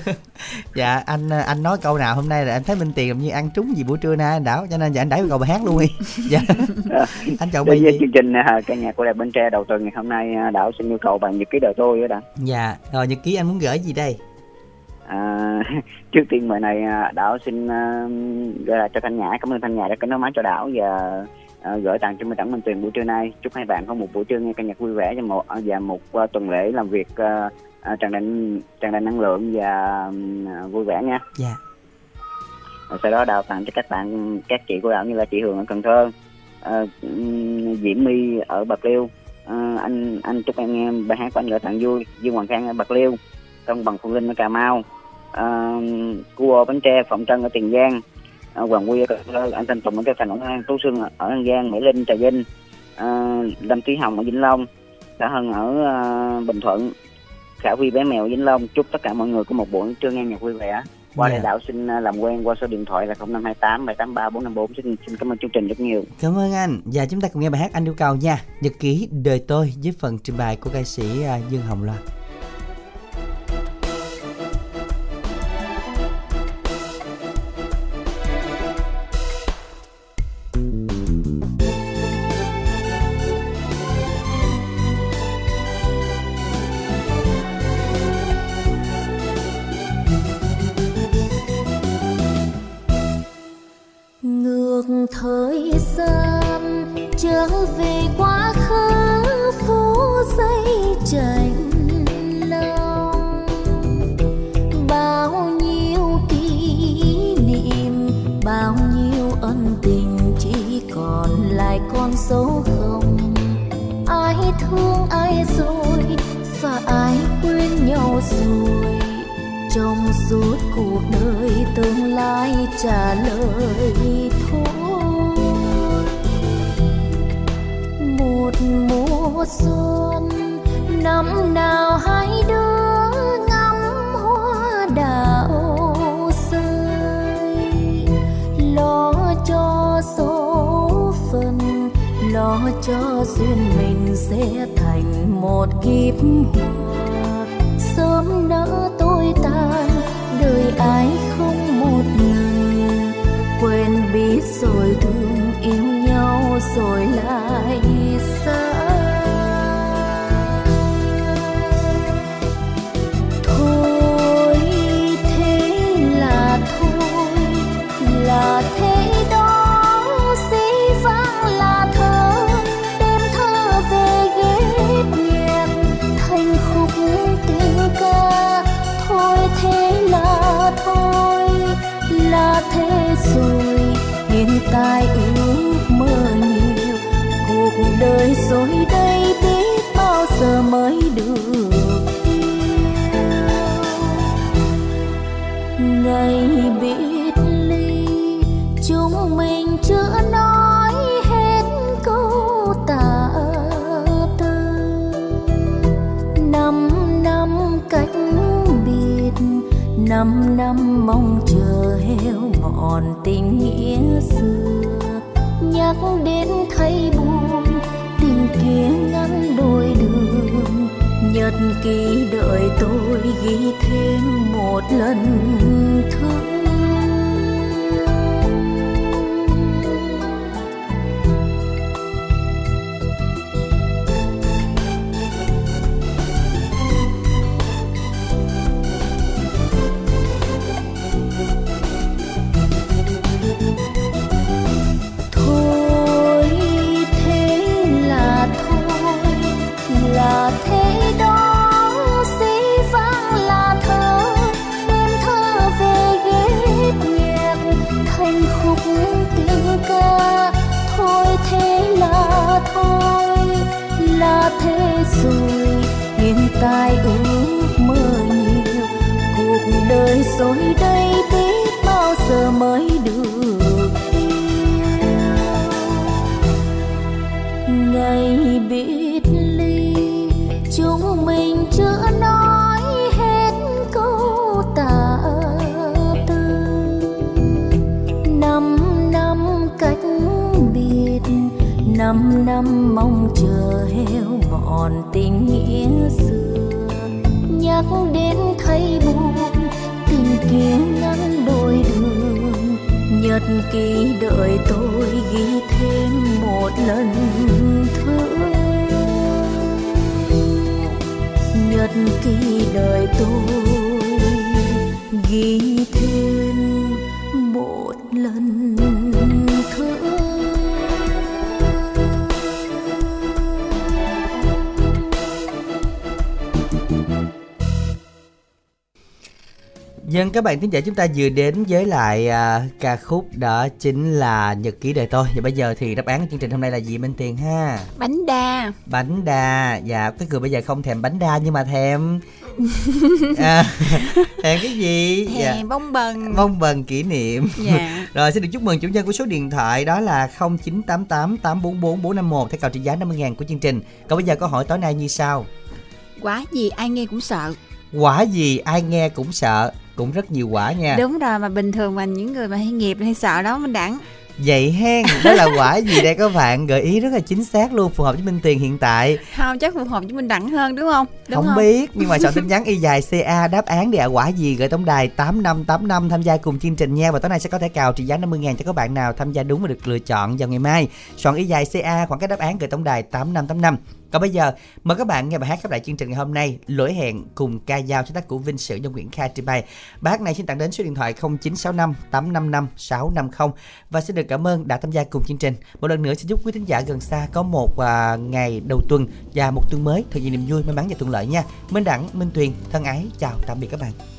Dạ anh anh nói câu nào hôm nay là em thấy Minh Tiền làm như ăn trúng gì buổi trưa nay anh Đảo Cho nên giờ anh đẩy vào bài hát luôn đi Dạ Anh chọn bài với gì? chương trình à, ca nhạc của đài Bến Tre đầu tuần ngày hôm nay à, Đảo xin yêu cầu bằng nhật ký đời tôi đó đã Dạ Rồi nhật ký anh muốn gửi gì đây? À, trước tiên bài này à, Đảo xin à, gửi lại cho Thanh Nhã. Cảm ơn Thanh Nhã đã kết nối máy cho Đảo và à, gửi tặng cho Minh Đẳng Minh Tuyền buổi trưa nay. Chúc hai bạn có một buổi trưa nghe ca nhạc vui vẻ và một và một à, tuần lễ làm việc à, à, tràn đầy tràn đầy năng lượng và à, vui vẻ nha. Dạ. Rồi sau đó Đào tặng cho các bạn các chị của Đảo như là chị Hường ở Cần Thơ ừm, Diễm My ở Bạc Liêu. À, anh anh chúc em nghe bài hát của anh gửi tặng vui. Dương Hoàng Khang ở Bạc Liêu Công bằng Phương Linh ở Cà Mau à, cua bánh tre Phạm Trân ở Tiền Giang à, Hoàng Quy ở anh Thanh Tùng ở Cái Thành Quảng An Tú Sương ở An Giang Mỹ Linh Trà Vinh à, Lâm Thúy Hồng ở Vĩnh Long Cả Hân ở à, Bình Thuận Khả Vi bé mèo Vĩnh Long chúc tất cả mọi người có một buổi trưa nghe nhạc vui vẻ qua Dạ. đây đạo xin à, làm quen qua số điện thoại là 0528 783 454 xin xin cảm ơn chương trình rất nhiều Cảm ơn anh. Và chúng ta cùng nghe bài hát anh yêu cầu nha. Nhật ký đời tôi với phần trình bày của ca sĩ à, Dương Hồng Loan. Một lần thương rồi hiện tại ước mơ nhiều. Cuộc đời rồi đây biết bao giờ mới được ngày biệt ly, chúng mình chưa nói hết câu tạ tư năm năm cách biệt, năm năm mong chờ heo mòn nhật ký đợi tôi ghi thêm một lần thương nhật ký đợi tôi Dân các bạn thính giả chúng ta vừa đến với lại à, ca khúc đó chính là Nhật ký đời tôi. Và bây giờ thì đáp án của chương trình hôm nay là gì Minh Tiền ha? Bánh đa. Bánh đa. Dạ cái người bây giờ không thèm bánh đa nhưng mà thèm. À, thèm cái gì? Thèm dạ. bông bần. Bông bần kỷ niệm. Dạ. Rồi xin được chúc mừng chủ nhân của số điện thoại đó là 0988 844 451 Theo cầu trị giá 50 ngàn của chương trình. Còn bây giờ câu hỏi tối nay như sau. Quá gì ai nghe cũng sợ. Quả gì ai nghe cũng sợ cũng rất nhiều quả nha. Đúng rồi mà bình thường mà những người mà hay nghiệp hay sợ đó mình đẳng. Vậy hen đó là quả gì đây các bạn? Gợi ý rất là chính xác luôn phù hợp với minh tiền hiện tại. Không chắc phù hợp với minh đẳng hơn đúng không? Đúng không, không? biết nhưng mà chọn tin nhắn y dài ca đáp án để quả gì? Gửi tổng đài tám năm tám năm tham gia cùng chương trình nha. Và tối nay sẽ có thể cào trị giá 50 ngàn cho các bạn nào tham gia đúng và được lựa chọn vào ngày mai. Soạn y dài ca khoảng cái đáp án gửi tổng đài tám năm tám năm còn bây giờ mời các bạn nghe bài hát khép lại chương trình ngày hôm nay lỗi hẹn cùng ca dao cho tác của Vinh Sử do Nguyễn Kha trình bày. Bài hát này xin tặng đến số điện thoại 0965 855 650 và xin được cảm ơn đã tham gia cùng chương trình. Một lần nữa xin chúc quý thính giả gần xa có một uh, ngày đầu tuần và một tuần mới thật nhiều niềm vui, may mắn và thuận lợi nha. Minh Đẳng, Minh Tuyền, thân ái chào tạm biệt các bạn.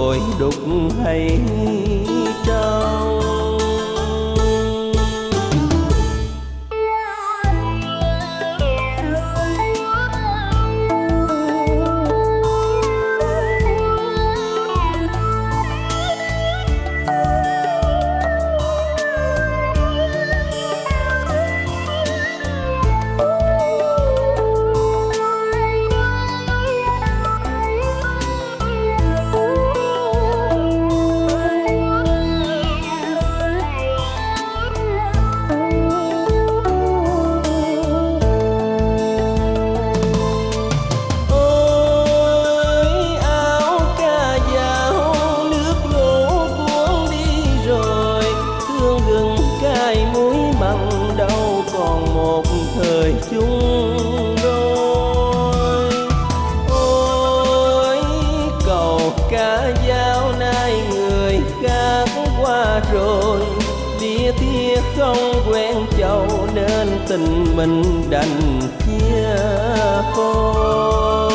Bên đục hay mình đành chia khôi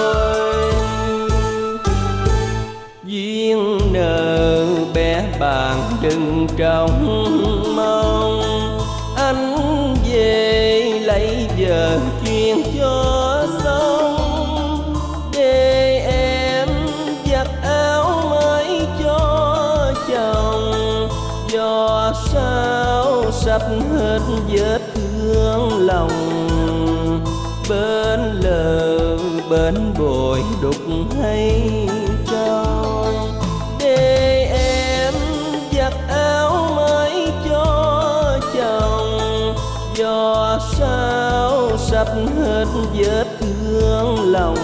duyên nợ bé bạn đừng trong bên lờ bên bồi đục hay trong để em giặt áo mới cho chồng, do sao sắp hết vết thương lòng.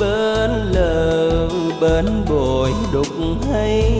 Bên lờ bên bồi đục hay